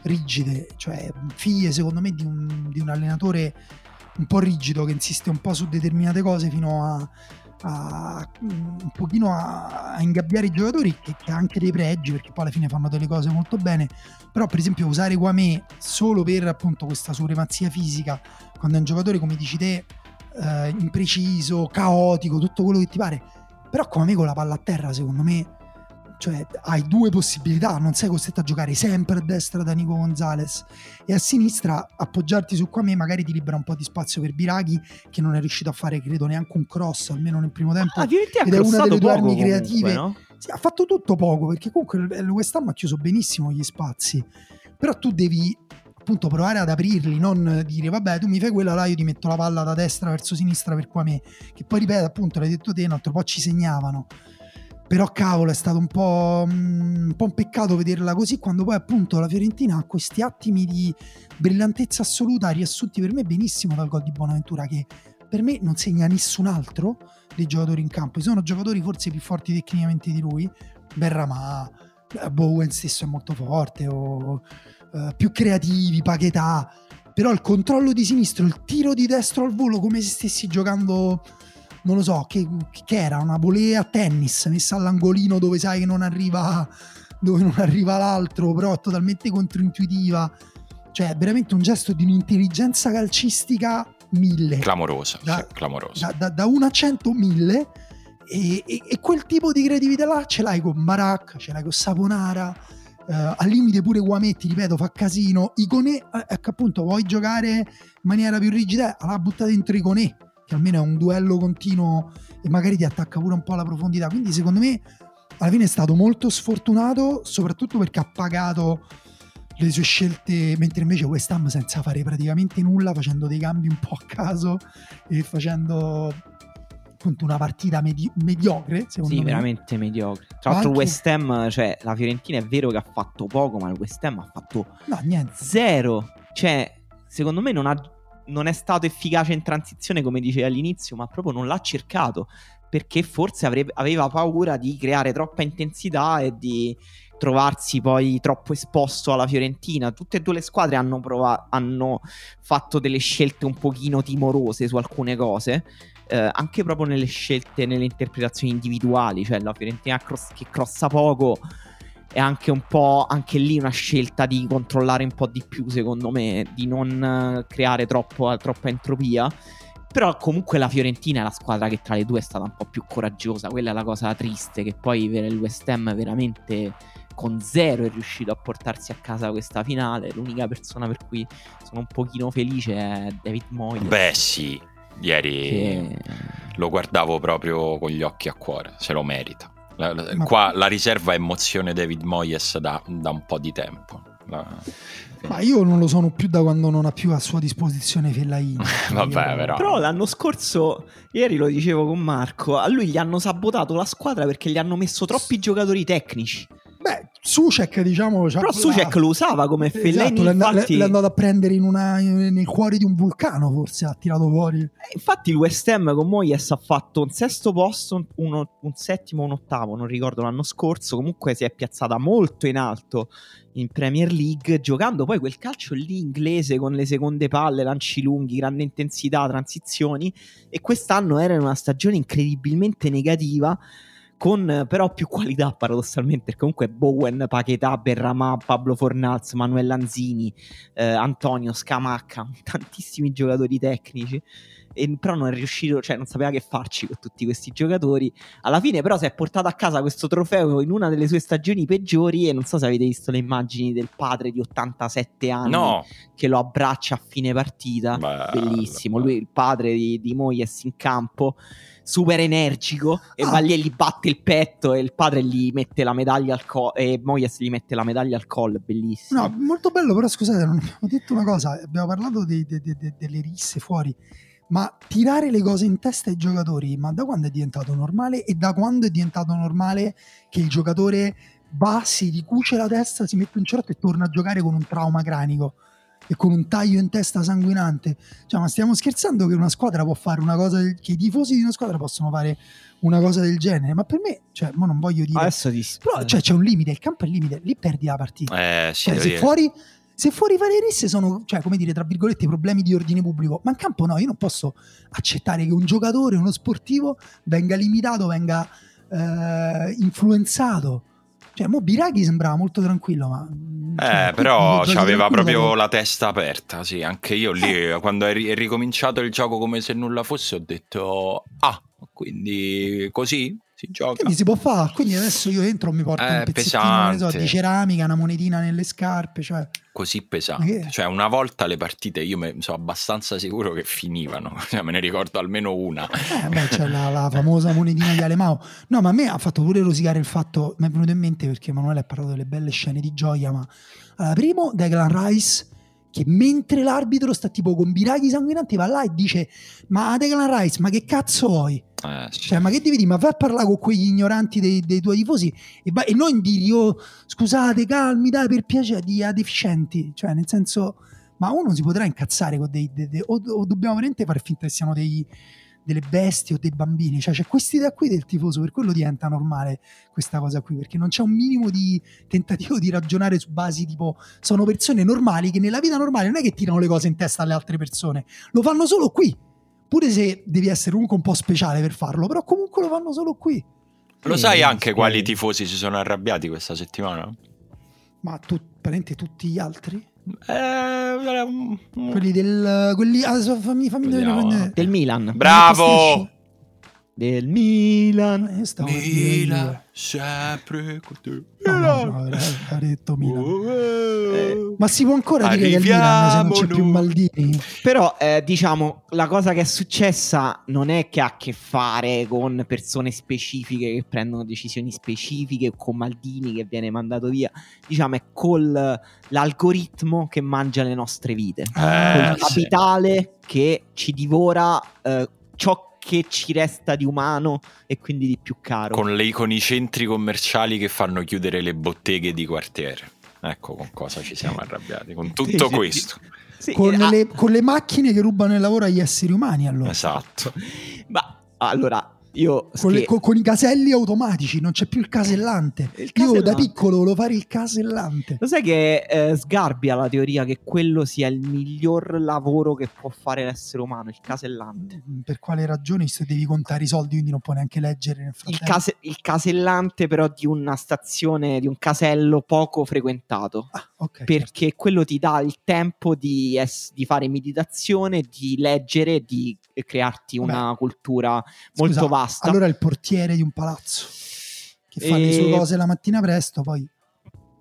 rigide cioè figlie secondo me di un, di un allenatore un po' rigido che insiste un po' su determinate cose fino a, a un pochino a, a, ingabbiare i giocatori che, che, ha anche dei pregi perché poi alla fine fanno delle cose molto bene. Però per esempio usare Guamè solo per appunto questa supremazia fisica quando è un giocatore come dici te eh, impreciso, caotico tutto quello che ti pare. Però Guamè con la palla a terra secondo me cioè hai due possibilità, non sei costretto a giocare sempre a destra da Nico Gonzalez e a sinistra appoggiarti su qua me magari ti libera un po' di spazio per Biraghi che non è riuscito a fare credo neanche un cross almeno nel primo tempo. Ah, ed è una delle due armi creative. no? sì, ha fatto tutto poco perché comunque West Ham ha chiuso benissimo gli spazi. Però tu devi appunto provare ad aprirli, non dire vabbè tu mi fai quella là io ti metto la palla da destra verso sinistra per qua me, che poi ripeto appunto l'hai detto te un altro po' ci segnavano però cavolo è stato un po', mm, un po' un peccato vederla così quando poi appunto la Fiorentina ha questi attimi di brillantezza assoluta riassunti per me benissimo dal gol di Bonaventura che per me non segna nessun altro dei giocatori in campo. Ci sono giocatori forse più forti tecnicamente di lui, Berramà, eh, Bowen stesso è molto forte, o uh, più creativi, Paquetà, però il controllo di sinistro, il tiro di destro al volo come se stessi giocando non lo so, che, che era una volea tennis messa all'angolino dove sai che non arriva, dove non arriva l'altro, però è totalmente controintuitiva. Cioè, veramente un gesto di un'intelligenza calcistica mille. Clamorosa, da, sì, clamorosa. Da, da, da 1 a 100 mille. E, e, e, quel tipo di creatività là ce l'hai con Barak, ce l'hai con Saponara, eh, al limite pure Guametti, ripeto, fa casino. Iconè, eh, ecco appunto, vuoi giocare in maniera più rigida? Allora butta dentro Iconè che almeno è un duello continuo e magari ti attacca pure un po' alla profondità. Quindi secondo me alla fine è stato molto sfortunato, soprattutto perché ha pagato le sue scelte, mentre invece West Ham senza fare praticamente nulla, facendo dei cambi un po' a caso e facendo appunto una partita medi- mediocre, secondo sì, me. veramente mediocre. Tra l'altro anche... West Ham, cioè la Fiorentina è vero che ha fatto poco, ma il West Ham ha fatto no, niente. zero. Cioè, secondo me non ha non è stato efficace in transizione come dicevi all'inizio, ma proprio non l'ha cercato perché forse avrebbe, aveva paura di creare troppa intensità e di trovarsi poi troppo esposto alla Fiorentina. Tutte e due le squadre hanno, provato, hanno fatto delle scelte un pochino timorose su alcune cose. Eh, anche proprio nelle scelte, nelle interpretazioni individuali, cioè la Fiorentina cross, che crossa poco, è anche un po' anche lì una scelta di controllare un po' di più, secondo me, di non eh, creare troppo, troppa entropia. Però comunque la Fiorentina è la squadra che tra le due è stata un po' più coraggiosa. Quella è la cosa triste, che poi il West Ham veramente con zero è riuscito a portarsi a casa questa finale. L'unica persona per cui sono un pochino felice è David Moyes. Beh sì, ieri che... lo guardavo proprio con gli occhi a cuore, se lo merita. La, la, qua la riserva emozione David Moyes da, da un po' di tempo. La... Ma io non lo sono più da quando non ha più a sua disposizione Fellaini. [laughs] Vabbè, però. Però l'anno scorso, ieri lo dicevo con Marco, a lui gli hanno sabotato la squadra perché gli hanno messo troppi giocatori tecnici. Beh, Sucek, diciamo. Però Sucek lo usava come esatto, Fellaini. Infatti... L'è andato a prendere in una, nel cuore di un vulcano, forse ha tirato fuori. Eh, infatti, il West Ham con Moyes ha fatto un sesto posto, uno, un settimo, un ottavo, non ricordo l'anno scorso. Comunque si è piazzata molto in alto in Premier League, giocando poi quel calcio lì inglese con le seconde palle, lanci lunghi, grande intensità, transizioni. E quest'anno era una stagione incredibilmente negativa con però più qualità paradossalmente, perché comunque Bowen, Paquetà, Berramà, Pablo Fornaz, Manuel Lanzini, eh, Antonio, Scamacca, [laughs] tantissimi giocatori tecnici. e però non è riuscito, cioè non sapeva che farci con tutti questi giocatori. Alla fine però si è portato a casa questo trofeo in una delle sue stagioni peggiori e non so se avete visto le immagini del padre di 87 anni No, che lo abbraccia a fine partita. Bello. Bellissimo, lui il padre di, di Moyes in campo, super energico e Ah. va lì e gli batte il petto e il padre gli mette la medaglia al collo e Moyes gli mette la medaglia al collo, bellissimo. No, molto bello, però scusate, non abbiamo detto una cosa, abbiamo parlato de- de- de- delle risse fuori, ma tirare le cose in testa ai giocatori, ma da quando è diventato normale e da quando è diventato normale che il giocatore va, si ricuce la testa, si mette un cerotto e torna a giocare con un trauma cranico e con un taglio in testa sanguinante? Cioè, ma stiamo scherzando che una squadra può fare una cosa, del- che i tifosi di una squadra possono fare una cosa del genere? Ma per me, cioè, mo non voglio dire... Adesso ti Però cioè, c'è un limite, il campo è il limite, lì perdi la partita. eh, sì, Cioè, se fuori, se fuori fare le risse sono, cioè, come dire, tra virgolette, problemi di ordine pubblico, ma in campo no, io non posso accettare che un giocatore, uno sportivo, venga limitato, venga eh, influenzato. Cioè, mo Biraghi sembrava molto tranquillo, ma... cioè, Eh, però giochi aveva proprio la testa aperta, sì, anche io lì quando è, ri- è ricominciato il gioco come se nulla fosse ho detto ah, quindi così si gioca. Quindi si può fare, quindi adesso io entro, mi porto Eh, un pezzettino so, di ceramica, una monetina nelle scarpe, cioè... Così pesante, cioè una volta le partite io me- sono abbastanza sicuro che finivano, [laughs] cioè, me ne ricordo almeno una. Eh, beh, c'è la, la famosa monetina di Alemao. No, ma a me ha fatto pure rosicare il fatto, mi è venuto in mente perché Emanuele ha parlato delle belle scene di gioia, ma allora, primo Declan Rice che mentre l'arbitro sta tipo con biraghi sanguinanti va là e dice ma Declan Rice ma che cazzo vuoi? Eh, sì. Cioè ma che devi dire? Ma vai a parlare con quegli ignoranti dei, dei tuoi tifosi e, vai- e non dirgli oh scusate calmi dai per piacere di a deficienti cioè nel senso ma uno si potrà incazzare con dei, dei- dei- o, o dobbiamo veramente fare finta che siano dei, delle bestie o dei bambini cioè c'è quest'idea qui del tifoso per quello diventa normale questa cosa qui perché non c'è un minimo di tentativo di ragionare su basi tipo sono persone normali che nella vita normale non è che tirano le cose in testa alle altre persone lo fanno solo qui pure se devi essere comunque un po' speciale per farlo però comunque lo fanno solo qui Lo Sì, sai anche quali tifosi si sono arrabbiati questa settimana? ma tu praticamente tutti gli altri Eh, quelli del quelli ah, fammi, fammi Del Milan. Bravo! Del Milan. Eh, io stavo a dire Mila, io. sempre con te. No, no, no, avrei detto Milan. Eh, Ma si può ancora dire che è il Milan se non c'è più Maldini? Però, eh, diciamo, la cosa che è successa non è che ha a che fare con persone specifiche che prendono decisioni specifiche o con Maldini che viene mandato via. Diciamo, è col l'algoritmo che mangia le nostre vite. Eh, Col sì. capitale che ci divora eh, ciò che ci resta di umano e quindi di più caro. con, le- con i centri commerciali che fanno chiudere le botteghe di quartiere. Ecco con cosa ci siamo arrabbiati, con tutto sì, questo. Sì, Con, ah, le, con le macchine che rubano il lavoro agli esseri umani allora Esatto. Ma allora, io... con, le- scher- co- con i caselli automatici non c'è più il casellante Il io da casellante. piccolo volevo fare il casellante Lo sai che eh, Sgarbi ha la teoria che quello sia il miglior lavoro che può fare l'essere umano, il casellante. per quale ragione se devi contare i soldi quindi non puoi neanche leggere Il, case- il casellante però di una stazione, di un casello poco frequentato. ah, ok, certo. Perché quello ti dà il tempo di, ess- di fare meditazione, di leggere, di crearti una Vabbè. cultura molto Scusa, vasta. allora il portiere di un palazzo che fa le sue E- cose la mattina presto poi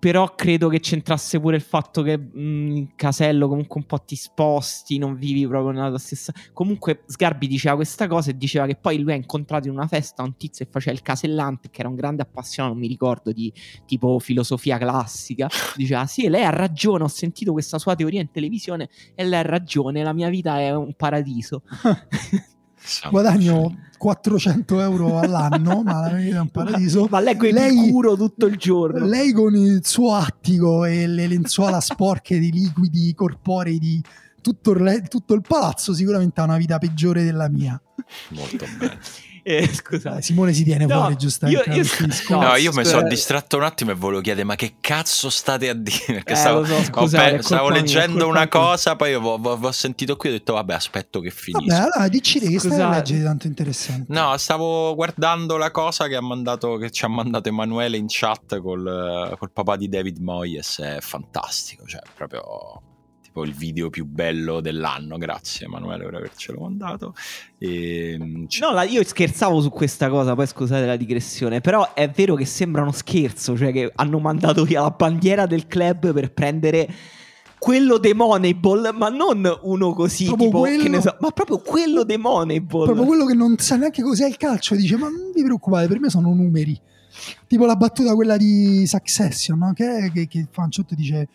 Però credo che c'entrasse pure il fatto che mh, in casello comunque un po' ti sposti, non vivi proprio nella stessa. Comunque Sgarbi diceva questa cosa e diceva che poi lui ha incontrato in una festa un tizio che faceva il casellante, che era un grande appassionato, non mi ricordo, di tipo filosofia classica. Diceva: Sì, lei ha ragione, ho sentito questa sua teoria in televisione e lei ha ragione, la mia vita è un paradiso. [laughs] guadagno 400 euro all'anno ma la mia vita è un paradiso [laughs] Ma lei con Lei- il curo tutto il giorno. lei con il suo attico e le lenzuola sporche di liquidi corporei di tutto il, tutto il palazzo sicuramente ha una vita peggiore della mia Molto bene. Eh, [laughs] scusate. Eh, Simone si tiene No, fuori giustamente io- io-. No, No, io mi sono distratto un attimo e volevo chiedere ma che cazzo state a dire? Perché Eh, stavo, so, scusate, pe- stavo mia, leggendo colpa una mia. cosa, poi ho, ho- ho sentito qui e ho detto vabbè aspetto che Vabbè, finisca. allora dici te che stai a leggere di tanto interessante. No, stavo guardando la cosa che, ha mandato, che ci ha mandato Emanuele in chat col, col papà di David Moyes. È fantastico, cioè proprio tipo il video più bello dell'anno. Grazie Emanuele per avercelo mandato. E, ehm, no, la, io scherzavo su questa cosa, poi scusate la digressione, però è vero che sembra uno scherzo, cioè che hanno mandato via la bandiera del club per prendere quello dei Moneyball, ma non uno così, proprio tipo, quello, so, ma proprio quello dei Moneyball. Proprio quello che non sa neanche cos'è il calcio, dice, ma non vi preoccupate, per me sono numeri. Tipo la battuta quella di Succession, no? che, che, che Fanciotto dice,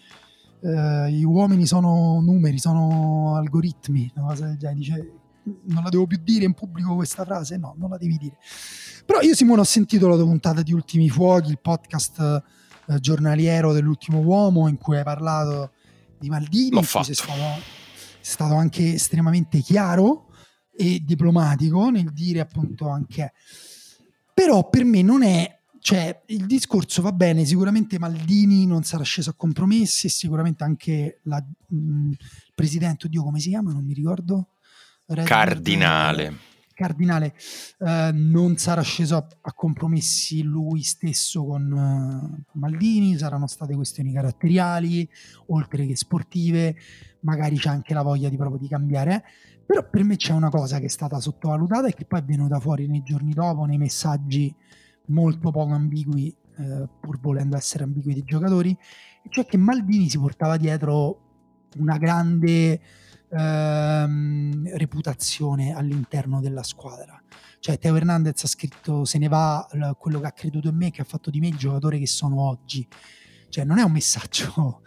eh, gli uomini sono numeri, sono algoritmi, una cosa del genere, dice, non la devo più dire in pubblico questa frase? No, non la devi dire. Però io Simone ho sentito la tua puntata di Ultimi Fuochi, il podcast eh, giornaliero dell'ultimo uomo in cui hai parlato di Maldini, L'ho fatto. Sei stato, sei stato anche estremamente chiaro e diplomatico nel dire appunto anche... Però per me non è cioè, il discorso va bene, sicuramente Maldini non sarà sceso a compromessi sicuramente anche la, mh, il presidente, oddio come si chiama, non mi ricordo. Red Cardinale. Cardinale eh, non sarà sceso a, a, compromessi lui stesso con uh, Maldini, saranno state questioni caratteriali, oltre che sportive, magari c'è anche la voglia di proprio di cambiare. Però per me c'è una cosa che è stata sottovalutata e che poi è venuta fuori nei giorni dopo, nei messaggi molto poco ambigui, eh, pur volendo essere ambigui dei giocatori, cioè che Maldini si portava dietro una grande ehm, reputazione all'interno della squadra. Cioè, Teo Hernandez ha scritto: Se ne va quello che ha creduto in me, che ha fatto di me il giocatore che sono oggi. Cioè, non è un messaggio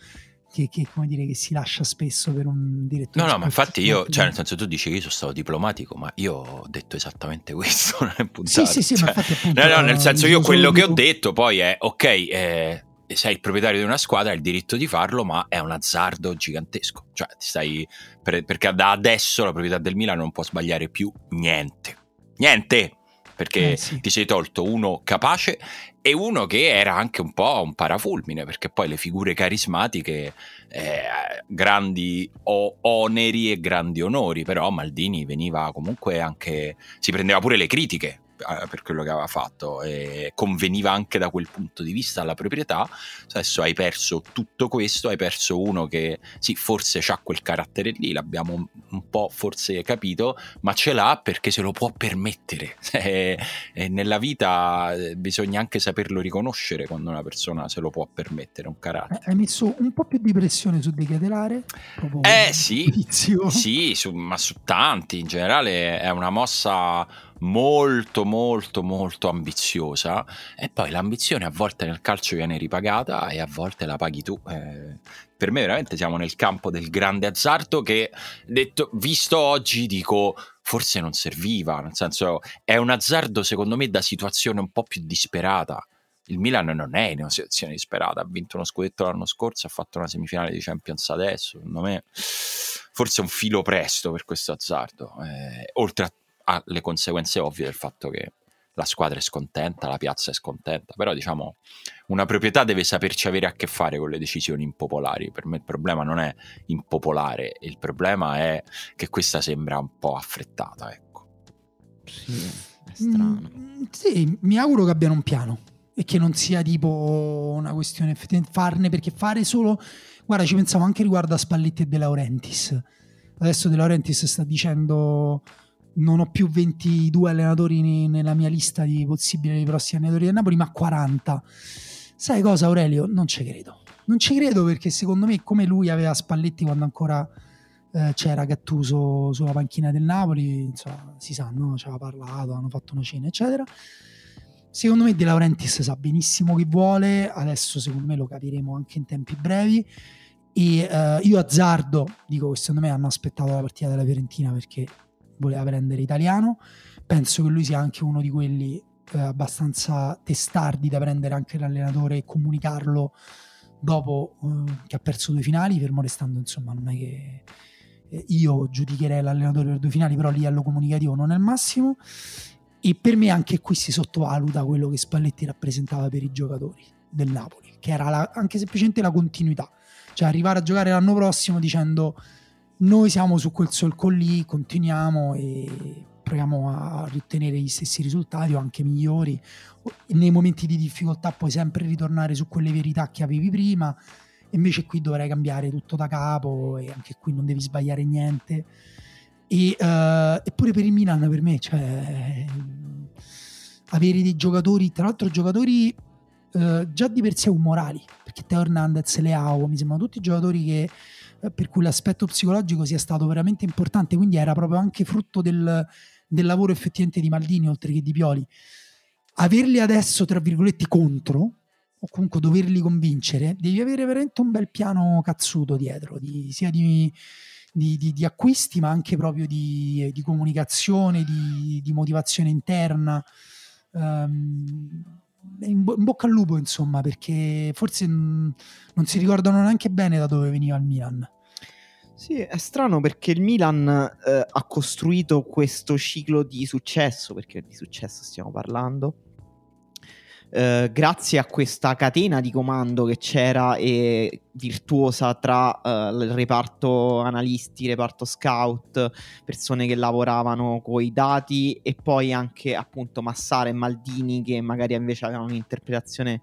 che, che, dire, che, si lascia spesso per un direttore. No, no, ma infatti io, cioè nel senso tu dici che io sono stato diplomatico, ma io ho detto esattamente [laughs] questo, puntato. Sì, sì, sì, cioè, ma infatti appunto... No, no, nel senso io quello che ho detto poi è, ok, eh, sei il proprietario di una squadra, hai il diritto di farlo, ma è un azzardo gigantesco. Cioè, ti stai. Per, perché da adesso la proprietà del Milan non può sbagliare più niente. Niente! Perché eh, sì. ti sei tolto uno capace e uno che era anche un po' un parafulmine, perché poi le figure carismatiche, eh, grandi o- oneri e grandi onori, però Maldini veniva comunque anche. si prendeva pure le critiche per quello che aveva fatto e conveniva anche da quel punto di vista alla proprietà. Adesso hai perso tutto questo, hai perso uno che sì, forse ha quel carattere lì, l'abbiamo un po' forse capito, ma ce l'ha perché se lo può permettere. E, [laughs] e nella vita eh, bisogna anche saperlo riconoscere quando una persona se lo può permettere, un carattere. Hai messo un po' più di pressione su De Ketelare? Eh sì, sì su, ma su tanti, in generale è una mossa molto molto molto ambiziosa e poi l'ambizione a volte nel calcio viene ripagata e a volte la paghi tu. Eh, per me veramente siamo nel campo del grande azzardo che detto, visto oggi dico forse non serviva nel senso è un azzardo secondo me da situazione un po' più disperata. Il Milan non è in una situazione disperata ha vinto uno scudetto l'anno scorso ha fatto una semifinale di Champions adesso secondo me forse un filo presto per questo azzardo. Eh, oltre a ha le conseguenze ovvie del fatto che la squadra è scontenta, la piazza è scontenta, però diciamo una proprietà deve saperci avere a che fare con le decisioni impopolari. Per me il problema non è impopolare, il problema è che questa sembra un po' affrettata, ecco. Sì, è strano. Mm, sì, mi auguro che abbiano un piano e che non sia tipo una questione effettivamente farne perché fare solo guarda ci pensavo anche riguardo a Spalletti e De Laurentiis adesso De Laurentiis sta dicendo non ho più 22 allenatori nella mia lista di possibili prossimi allenatori del Napoli, ma 40. Sai cosa Aurelio? Non ci credo. Non ci credo perché secondo me come lui aveva Spalletti quando ancora eh, c'era Gattuso sulla panchina del Napoli, insomma, si sa, no? ci aveva parlato, hanno fatto una cena, eccetera. Secondo me De Laurentiis sa benissimo chi vuole, adesso secondo me lo capiremo anche in tempi brevi. E uh, io azzardo, dico che secondo me hanno aspettato la partita della Fiorentina perché voleva prendere italiano. Penso che lui sia anche uno di quelli eh, abbastanza testardi da prendere anche l'allenatore e comunicarlo dopo eh, che ha perso due finali, fermo restando insomma non è che eh, io giudicherei l'allenatore per due finali, però a livello comunicativo non è il massimo. E per me anche qui si sottovaluta quello che Spalletti rappresentava per i giocatori del Napoli, che era la, anche semplicemente la continuità. Cioè arrivare a giocare l'anno prossimo dicendo noi siamo su quel solco lì, continuiamo e proviamo a ottenere gli stessi risultati o anche migliori. Nei momenti di difficoltà puoi sempre ritornare su quelle verità che avevi prima invece qui dovrai cambiare tutto da capo e anche qui non devi sbagliare niente. E, uh, eppure per il Milan, per me, cioè, avere dei giocatori, tra l'altro giocatori uh, già di per sé umorali, perché Teo Hernandez, Leao, mi sembrano tutti giocatori che per cui l'aspetto psicologico sia stato veramente importante, quindi era proprio anche frutto del, del lavoro effettivamente di Maldini oltre che di Pioli. Averli adesso, tra virgolette, contro, o comunque doverli convincere, devi avere veramente un bel piano cazzuto dietro, di, sia di, di, di, acquisti, ma anche proprio di, comunicazione, di, motivazione interna. Um, in, bo- in, bocca al lupo, insomma, perché forse n- non si ricordano neanche bene da dove veniva il Milan. Sì, è strano perché il Milan eh, ha costruito questo ciclo di successo, perché di successo stiamo parlando, eh, grazie a questa catena di comando che c'era e virtuosa tra eh, il reparto analisti, reparto scout, persone che lavoravano con i dati e poi anche appunto Massara e Maldini che magari invece avevano un'interpretazione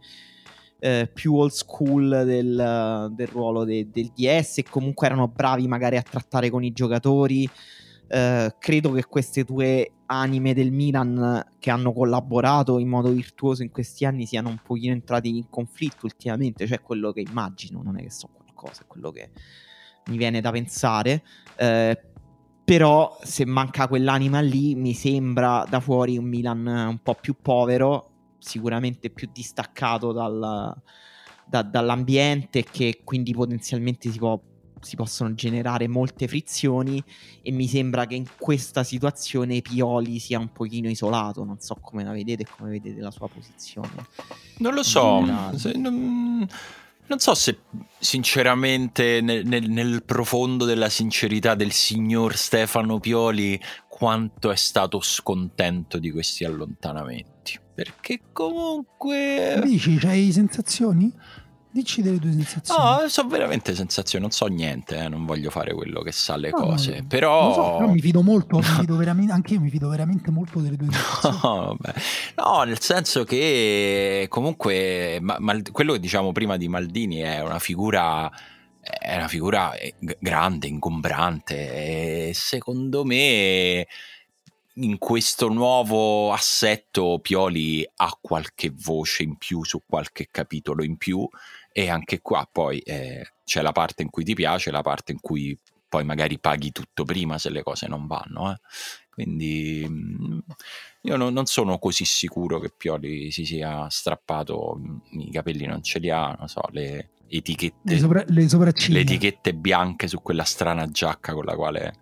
eh, più old school del, del ruolo de, del DS e comunque erano bravi magari a trattare con i giocatori. Eh, credo che queste due anime del Milan che hanno collaborato in modo virtuoso in questi anni siano un pochino entrati in conflitto ultimamente, cioè quello che immagino, non è che so qualcosa, è quello che mi viene da pensare. Eh, però se manca quell'anima lì mi sembra da fuori un Milan un po' più povero, sicuramente più distaccato dal, da, dall'ambiente che quindi potenzialmente si può si possono generare molte frizioni e mi sembra che in questa situazione Pioli sia un pochino isolato, non so come la vedete e come vedete la sua posizione. Non lo so, se, non, non, so se sinceramente nel, nel, nel profondo della sincerità del signor Stefano Pioli quanto è stato scontento di questi allontanamenti. Perché comunque... Dici, c'hai sensazioni? Dici delle tue sensazioni. No, so veramente sensazioni, non so niente, eh, non voglio fare quello che sa le no, cose, no, però... So, però mi fido molto, mi fido [laughs] veramente, anche io mi fido veramente molto delle tue sensazioni. [laughs] No, no nel senso che comunque ma, ma, quello che diciamo prima di Maldini è una figura è una figura eh, grande, ingombrante e secondo me in questo nuovo assetto Pioli ha qualche voce in più su qualche capitolo in più e anche qua poi eh, c'è la parte in cui ti piace, la parte in cui poi magari paghi tutto prima se le cose non vanno. Eh. Quindi mm, io no, non sono così sicuro che Pioli si sia strappato, mm, i capelli non ce li ha, non so, le etichette, le, sopra- le, le etichette bianche su quella strana giacca con la quale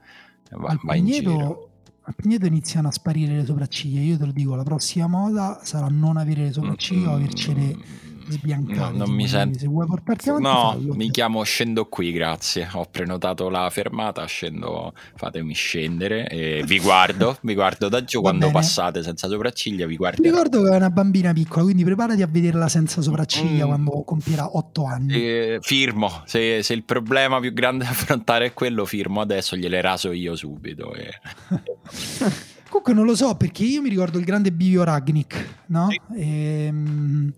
va, va in giro. A Pigneto iniziano a sparire le sopracciglia. Io te lo dico, la prossima moda sarà non avere le sopracciglia mm, o avercele sbiancate. No, non mi sento. Se vuoi portarti avanti, no, fallo. mi chiamo Scendo qui, grazie. Ho prenotato la fermata, scendo, fatemi scendere e vi guardo, [laughs] vi guardo da giù quando bene. passate senza sopracciglia, vi guardo. Ricordo che è una bambina piccola, quindi preparati a vederla senza sopracciglia mm. quando compierà 8 anni. Eh, firmo, se, se, il problema più grande da affrontare è quello, firmo adesso, gliele raso io subito. E... [laughs] Comunque non lo so perché io mi ricordo il grande Bivio Ragnik, no? Sì. Ehm,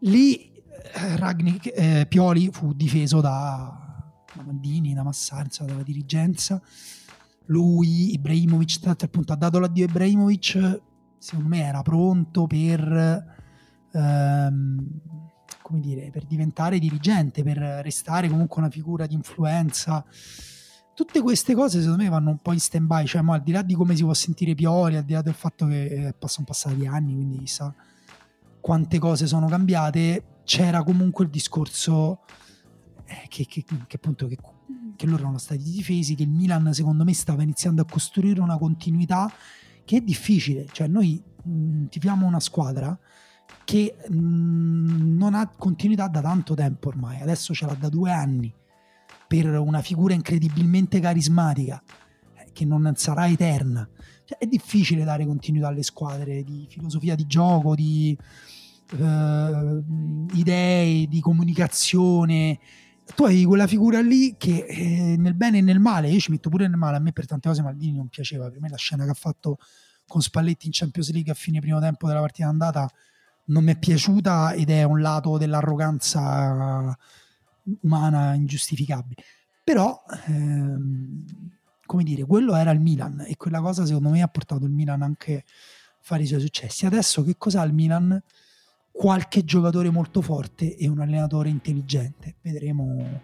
Lì eh, Ragnick, eh, Pioli fu difeso da, da Maldini, da Massarza, dalla dirigenza. Lui, Ibrahimovic, tra l'altro appunto ha dato l'addio a Ibrahimovic, secondo me era pronto per, ehm, come dire, per diventare dirigente, per restare comunque una figura di influenza. Tutte queste cose secondo me vanno un po' in stand by, cioè al di là di come si può sentire Pioli, al di là del fatto che eh, sono passati anni, quindi chissà quante cose sono cambiate, c'era comunque il discorso eh, che, che, che, appunto che, che, loro erano stati difesi, che il Milan secondo me stava iniziando a costruire una continuità che è difficile, cioè noi mh, tifiamo una squadra che mh, non ha continuità da tanto tempo ormai, adesso ce l'ha da due anni per una figura incredibilmente carismatica eh, che non sarà eterna. Cioè, è difficile dare continuità alle squadre di filosofia di gioco, di, eh, idee, di comunicazione. Tu hai quella figura lì che eh, nel bene e nel male, io ci metto pure nel male, a me per tante cose Maldini non piaceva, per me la scena che ha fatto con Spalletti in Champions League a fine primo tempo della partita andata non mi è piaciuta ed è un lato dell'arroganza umana ingiustificabile. Però, ehm, come dire, quello era il Milan e quella cosa secondo me ha portato il Milan anche a fare i suoi successi. Adesso che cos'ha il Milan? Qualche giocatore molto forte e un allenatore intelligente. Vedremo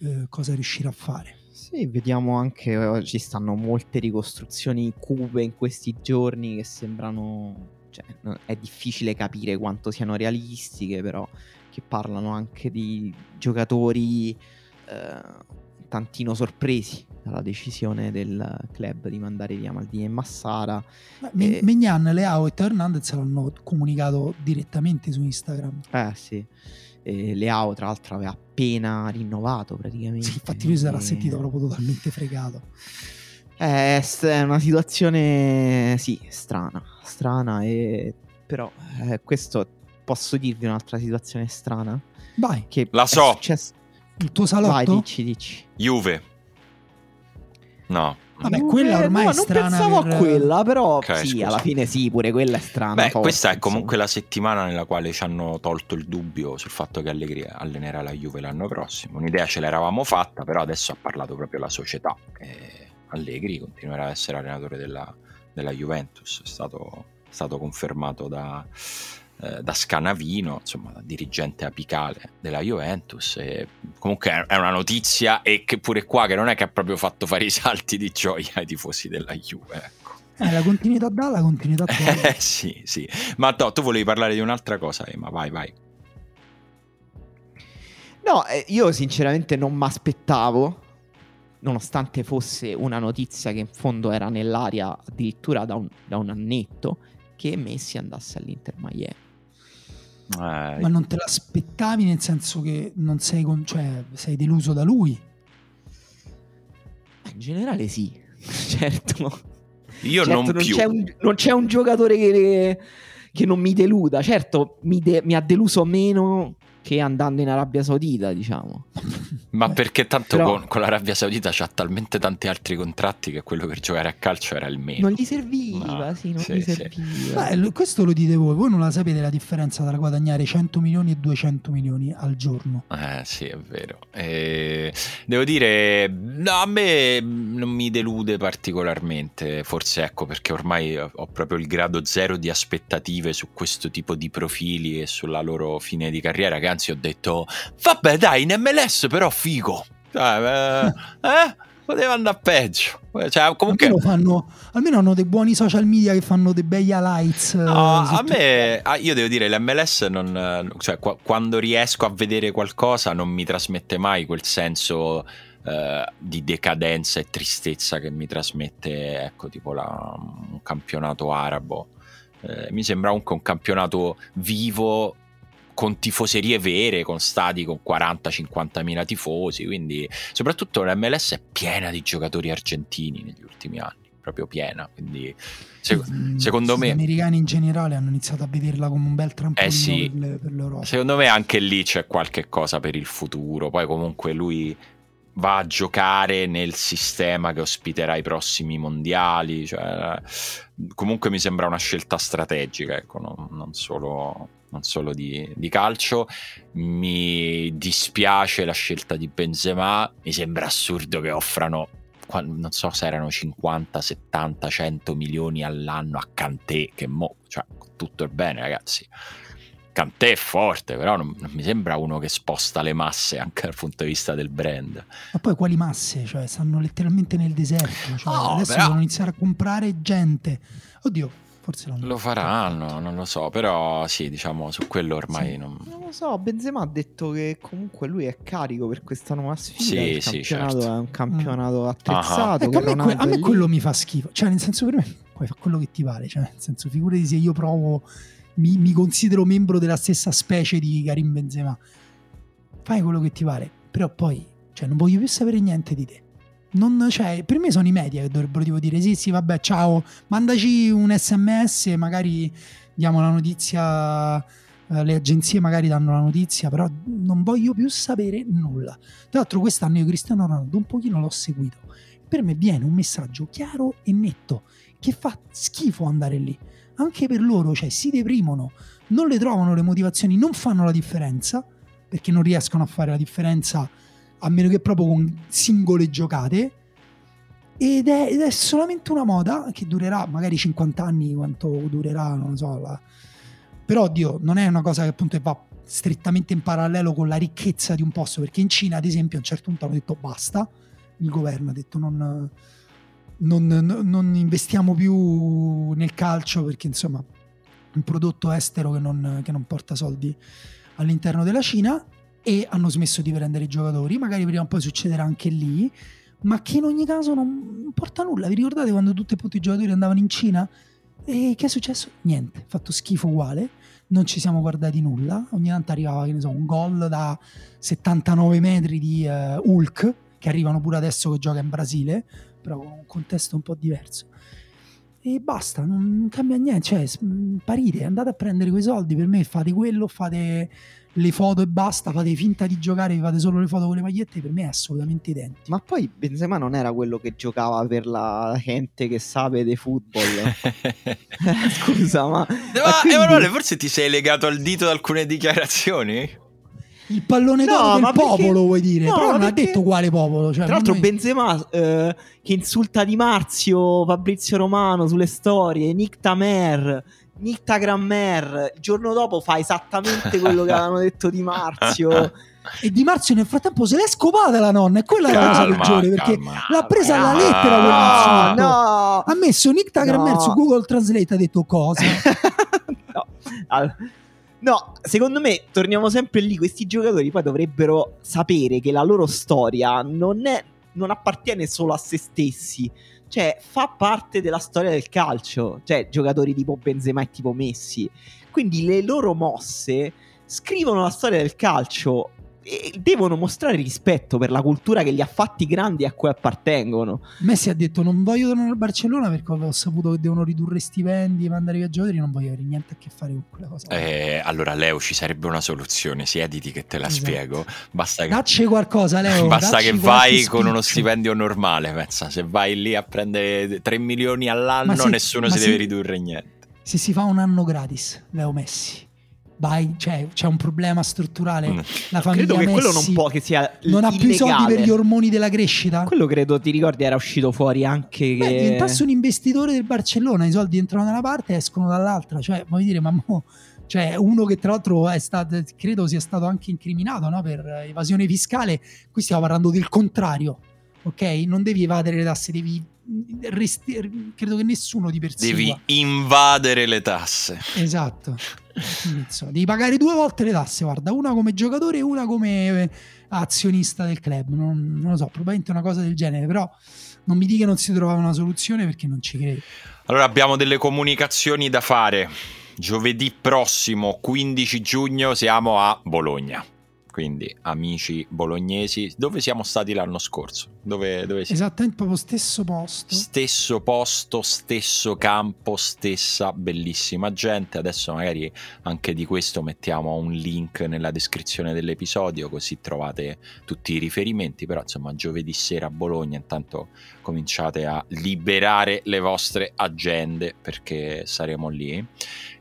eh, cosa riuscirà a fare. Sì, vediamo anche oggi stanno molte ricostruzioni cupe in questi giorni che sembrano cioè, è difficile capire quanto siano realistiche, però che parlano anche di giocatori eh, tantino sorpresi dalla decisione del club di mandare via Maldini e Massara. e... Mignan, Leao e Teo Hernandez l'hanno comunicato direttamente su Instagram. Eh sì. E Leao, tra l'altro, aveva appena rinnovato praticamente. Sì, infatti lui si era sentito proprio totalmente fregato. Eh, è una situazione, sì, strana, strana e però eh, questo posso dirvi un'altra situazione strana? Vai. Che La so. Successo... Il tuo salotto? Vai, dici, dici. Juve. No. Vabbè, quella ormai no, è strana. Non pensavo per... a quella, però okay, sì, scusa. alla fine sì, pure quella è strana. Beh, forse, questa è comunque insomma. la settimana nella quale ci hanno tolto il dubbio sul fatto che Allegri allenerà la Juve l'anno prossimo. Un'idea ce l'eravamo fatta, però adesso ha parlato proprio la società. E Allegri continuerà ad essere allenatore della, della Juventus, è stato, è stato confermato da, eh, da Scanavino, insomma, dirigente apicale della Juventus. E comunque è una notizia e che pure qua che non è che ha proprio fatto fare i salti di gioia ai tifosi della Juve. Ecco. Eh, la continuità da, la continuità [laughs] eh, sì, sì. Ma no, tu volevi parlare di un'altra cosa, Emma, vai, vai. No, eh, io sinceramente non mi aspettavo nonostante fosse una notizia che in fondo era nell'aria addirittura da un, da un annetto, che Messi andasse all'Inter Miami. Eh. Ma non te l'aspettavi nel senso che non sei, con, cioè, sei deluso da lui? In generale sì, [laughs] certo. Io certo, non, non più. C'è un, non c'è un giocatore che, che non mi deluda. Certo, mi, de, mi ha deluso meno che andando in Arabia Saudita, diciamo. [laughs] Ma perché tanto Però... con, con, l'Arabia Saudita c'ha talmente tanti altri contratti che quello per giocare a calcio era il meno. Non gli serviva, no. sì, non sì, gli serviva. Beh, questo lo dite voi, voi non la sapete la differenza tra guadagnare 100 milioni e 200 milioni al giorno. Eh sì, è vero. E devo dire, no, a me non mi delude particolarmente, forse ecco perché ormai ho proprio il grado zero di aspettative su questo tipo di profili e sulla loro fine di carriera che anzi ho detto, vabbè dai, in MLS però figo. Cioè, eh, eh? Poteva andare peggio. Cioè, comunque... almeno, fanno, almeno, hanno dei buoni social media che fanno dei bei highlights. No, a me, ah, io devo dire, l'MLS non, cioè, qu- quando riesco a vedere qualcosa non mi trasmette mai quel senso uh, di decadenza e tristezza che mi trasmette, ecco, tipo la, un campionato arabo. Eh, mi sembra comunque un campionato vivo con tifoserie vere, con stadi con 40-50 mila tifosi, quindi soprattutto l'MLS è piena di giocatori argentini negli ultimi anni, proprio piena, quindi se, secondo me... Gli americani in generale hanno iniziato a vederla come un bel trampolino eh sì, per, per l'Europa. Secondo me anche lì c'è qualche cosa per il futuro, poi comunque lui va a giocare nel sistema che ospiterà i prossimi mondiali. Cioè, comunque mi sembra una scelta strategica, ecco, non, non solo non solo di, di, calcio. Mi dispiace la scelta di Benzema, mi sembra assurdo che offrano, non so se erano 50, 70, 100 milioni all'anno a Kanté, che mo, cioè, tutto il bene ragazzi. Kanté è forte, però non, non, mi sembra uno che sposta le masse anche dal punto di vista del brand. Ma poi quali masse? Cioè, stanno letteralmente nel deserto. Cioè, oh, adesso però... devono iniziare a comprare gente. Oddio, Forse non lo faranno, non lo so, però sì, diciamo su quello ormai sì. non... non... lo so. Benzema ha detto che comunque lui è carico per questa nuova sfida. Sì, il sì, campionato certo. è un campionato mm. attrezzato. Ecco, a, me, que- a me quello mi fa schifo. Cioè, nel senso, per me puoi fare quello che ti pare. Cioè, nel senso, figurati se io provo, mi, mi considero membro della stessa specie di Karim Benzema. Fai quello che ti pare, però poi, cioè, non voglio più sapere niente di te non, cioè, per me sono i media che dovrebbero tipo dire sì sì vabbè ciao mandaci un sms magari diamo la notizia eh, le agenzie magari danno la notizia però non voglio più sapere nulla. Tra l'altro quest'anno io Cristiano Ronaldo un pochino l'ho seguito. Per me viene un messaggio chiaro e netto che fa schifo andare lì. Anche per loro cioè si deprimono non le trovano le motivazioni non fanno la differenza perché non riescono a fare la differenza a meno che proprio con singole giocate. Ed è, ed è solamente una moda che durerà magari 50 anni, quanto durerà, non lo so. La... Però, oddio, non è una cosa che appunto va strettamente in parallelo con la ricchezza di un posto, perché in Cina, ad esempio, a un certo punto hanno detto basta, il governo ha detto non, non, non investiamo più nel calcio perché insomma un prodotto estero che non, che non porta soldi all'interno della Cina e hanno smesso di prendere i giocatori, magari prima o poi succederà anche lì, ma che in ogni caso non porta nulla. Vi ricordate quando tutti e tutti i giocatori andavano in Cina? E che è successo? Niente, fatto schifo uguale, non ci siamo guardati nulla, ogni tanto arrivava, che ne so, un gol da 79 metri di uh, Hulk, che arrivano pure adesso che gioca in Brasile, però con un contesto un po' diverso. E basta, non cambia niente, cioè parite, andate a prendere quei soldi, per me fate quello, fate le foto e basta, fate finta di giocare, fate solo le foto con le magliette, per me è assolutamente identico. Ma poi Benzema non era quello che giocava per la gente che sa di football. [laughs] Scusa, ma... ma quindi... Emanuele, forse ti sei legato al dito da alcune dichiarazioni? il pallone no, d'oro del perché... popolo, vuoi dire? No, Però non perché... ha detto quale popolo. Cioè, Tra l'altro, noi... Benzema eh, che insulta Di Marzio, Fabrizio Romano sulle storie, Nick Tamer, Nick Tagrammer. Il giorno dopo fa esattamente quello che [laughs] avevano detto Di Marzio. e Di Marzio nel frattempo se l'è scopata la nonna e quella calma, è la cosa peggiore perché calma, l'ha presa alla lettera quell'insulto no, ha messo Nick Tagrammer no. su Google Translate ha detto cosa [laughs] no allora, No, secondo me torniamo sempre lì. Questi giocatori poi dovrebbero sapere che la loro storia non, è, non appartiene solo a se stessi. Cioè, fa parte della storia del calcio. Cioè, giocatori tipo Benzema e tipo Messi. Quindi le loro mosse scrivono la storia del calcio devono mostrare rispetto per la cultura che li ha fatti grandi e a cui appartengono. Messi ha detto non voglio tornare al Barcellona perché ho saputo che devono ridurre stipendi, mandare via giocatori, non voglio avere niente a che fare con quella cosa. Eh, allora Leo ci sarebbe una soluzione, siediti che te la esatto. spiego. Basta che... Dacci qualcosa Leo. [laughs] Basta che vai con uno stipendio normale, pensa, se vai lì a prendere 3 milioni all'anno se, nessuno si deve ridurre niente. Se si fa un anno gratis, Leo Messi vai, cioè, c'è un problema strutturale. Mm. La famiglia credo che quello non può che sia non ha più i soldi per gli ormoni della crescita. Quello credo, ti ricordi, era uscito fuori anche Beh, che diventasse un investitore del Barcellona, i soldi entrano da una parte e escono dall'altra, cioè, vuoi dire, ma mo, cioè, uno che tra l'altro è stato, credo sia stato anche incriminato no? per evasione fiscale, qui stiamo parlando del contrario, ok? Non devi evadere le tasse, devi resti- credo che nessuno ti persegua. Devi invadere le tasse. Esatto. [laughs] Devi pagare due volte le tasse, guarda, una come giocatore e una come eh, azionista del club. Non, non lo so, probabilmente una cosa del genere, però non mi dica che non si trovava una soluzione perché non ci credo. Allora abbiamo delle comunicazioni da fare. Giovedì prossimo, 15 giugno, siamo a Bologna quindi amici bolognesi, dove siamo stati l'anno scorso? Dove, dove Esattamente proprio stesso posto. Stesso posto, stesso campo, stessa bellissima gente. Adesso magari anche di questo mettiamo un link nella descrizione dell'episodio così trovate tutti i riferimenti, però insomma giovedì sera a Bologna intanto cominciate a liberare le vostre agende perché saremo lì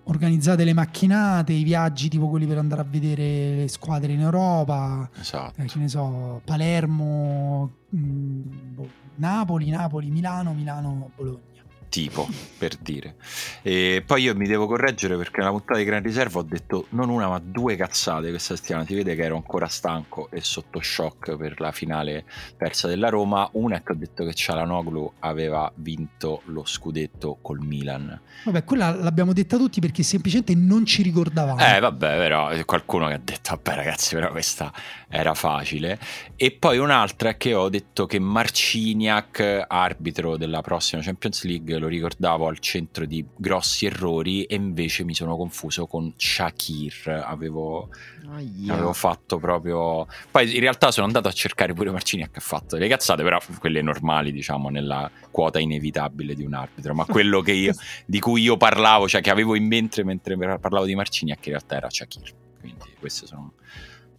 organizzate le macchinate, i viaggi tipo quelli per andare a vedere le squadre in Europa, esatto. eh, che ne so, Palermo, mh, mm, boh, Napoli, Napoli, Milano, Milano, Bologna tipo, per dire. E poi io mi devo correggere perché nella puntata di Gran Riserva ho detto non una ma due cazzate questa settimana. Si vede che ero ancora stanco e sotto shock per la finale persa della Roma. Una è che ho detto che Cialanoglu aveva vinto lo scudetto col Milan. Vabbè, quella l'abbiamo detta tutti perché semplicemente non ci ricordavamo. Eh, vabbè, però qualcuno che ha detto, vabbè ragazzi, però questa era facile. E poi un'altra è che ho detto che Marciniak, arbitro della prossima Champions League, lo ricordavo al centro di grossi errori e invece mi sono confuso con Shakir. Avevo, oh, yeah. avevo fatto proprio. Poi in realtà sono andato a cercare pure Marciniak ha fatto delle cazzate, però quelle normali, diciamo, nella quota inevitabile di un arbitro. Ma quello io, [laughs] di cui io parlavo, cioè che avevo in mente mentre parlavo di Marciniak, in realtà era Shakir. Quindi queste sono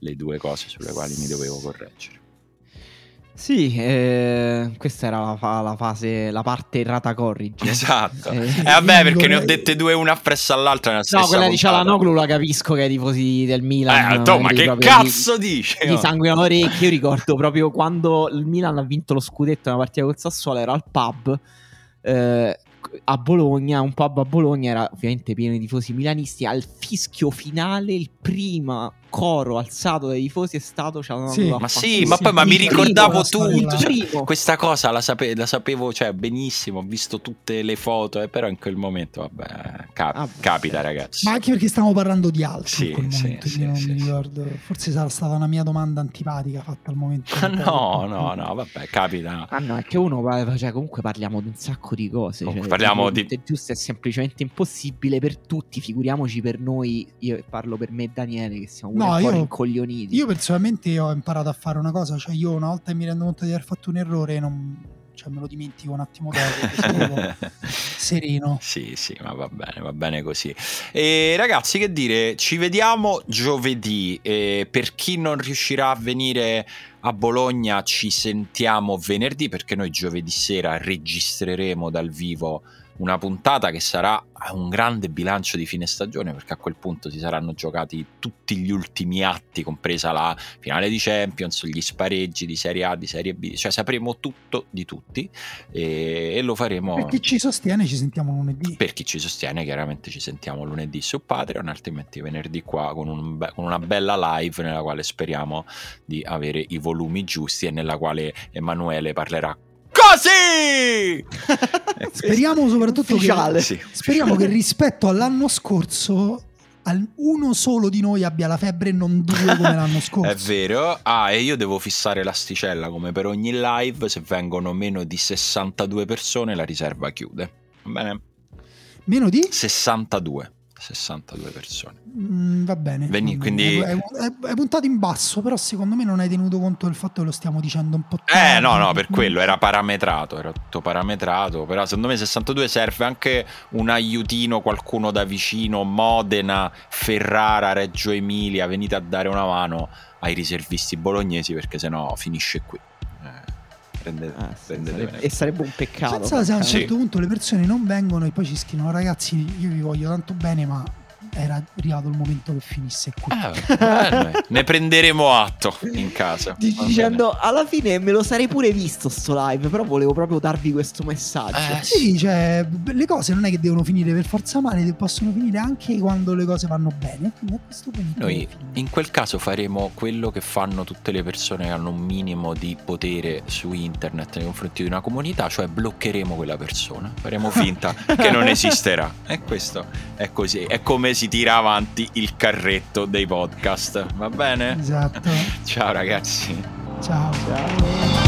le due cose sulle quali mi dovevo correggere. Sì, eh, questa era la, fa- la fase, la parte errata corrige. Esatto. Eh, Eh, vabbè, perché ne ho dette due una appresso all'altra nella stessa No, quella di. Cialanoglu la capisco che ai tifosi del Milan. Eh, Tom, ma vedi che cazzo? Gli, gli sanguinano le orecchie. Io ricordo proprio quando il Milan ha vinto lo scudetto nella partita col Sassuolo, ero al pub eh, a Bologna, un pub a Bologna, era ovviamente pieno di tifosi milanisti. Al fischio finale, il primo coro alzato dai tifosi è stato Cialanoglu. Sì. Ma sì, ma poi ma mi ricordavo tutto. cioè, questa cosa la, sape- la sapevo cioè, benissimo, ho visto tutte le foto, eh, però in quel momento, vabbè, cap- Ah, capita ragazzi. Ma anche perché stiamo parlando di altro Sì, in quel sì, momento, sì, non sì, mi sì. ricordo. Forse sarà stata una mia domanda antipatica fatta al momento. Ma no, no, no, vabbè, capita. Ah no, è che uno cioè, comunque parliamo di un sacco di cose. Comunque cioè, parliamo di- giuste è semplicemente impossibile per tutti, figuriamoci per noi. Io parlo per me e Daniele che siamo pure No, io- rincoglioniti. Io personalmente ho imparato a fare una cosa, cioè io una volta mi rendo conto di aver fatto un errore, non, cioè me lo dimentico un attimo dopo, [laughs] sereno. Sì, sì, ma va bene, va bene così. E ragazzi, che dire, ci vediamo giovedì. E per chi non riuscirà a venire a Bologna, ci sentiamo venerdì perché noi giovedì sera registreremo dal vivo una puntata che sarà un grande bilancio di fine stagione perché a quel punto si saranno giocati tutti gli ultimi atti, compresa la finale di Champions, gli spareggi di Serie A, di Serie B, cioè sapremo tutto di tutti e, e lo faremo Per chi ci sostiene ci sentiamo lunedì. per chi ci sostiene, chiaramente ci sentiamo lunedì su Patreon, altrimenti venerdì qua con, un be- con una bella live nella quale speriamo di avere i volumi giusti e nella quale Emanuele parlerà così. E Speriamo soprattutto che, Sì, speriamo che rispetto all'anno scorso al- uno solo di noi abbia la febbre e non due come l'anno [laughs] scorso. È vero. Ah, e io devo fissare l'asticella come per ogni live. Se vengono meno di 62 persone, la riserva chiude. Va bene? Meno di? 62. 62 persone. Mm, va bene. Veni- quindi-. Hai, hai- puntato in basso, però secondo me non hai tenuto conto del fatto che lo stiamo dicendo un po' Eh tardi. no, no, per quello era parametrato, era tutto parametrato, però secondo me 62 serve anche un aiutino, qualcuno da vicino, Modena, Ferrara, Reggio Emilia, venite a dare una mano ai riservisti bolognesi perché sennò finisce qui. Prendete, Eh, sì, prendetevene. sarebbe- e sarebbe un peccato. Pensa se a un Sì. certo punto le persone non vengono e poi ci scrivono ragazzi io vi voglio tanto bene ma era arrivato il momento che finisse qui. Eh, bene, ne prenderemo atto in casa. Dicendo alla fine me lo sarei pure visto sto live, però volevo proprio darvi questo messaggio. Eh, Sì, cioè, le cose non è che devono finire per forza male, possono finire anche quando le cose vanno bene. Quindi a questo punto Noi in quel caso faremo quello che fanno tutte le persone che hanno un minimo di potere su internet nei confronti di una comunità, cioè bloccheremo quella persona, faremo finta [laughs] che non esisterà. E questo è così, è come si tira avanti il carretto dei podcast, va bene? Esatto. [laughs] Ciao ragazzi. Ciao. Ciao.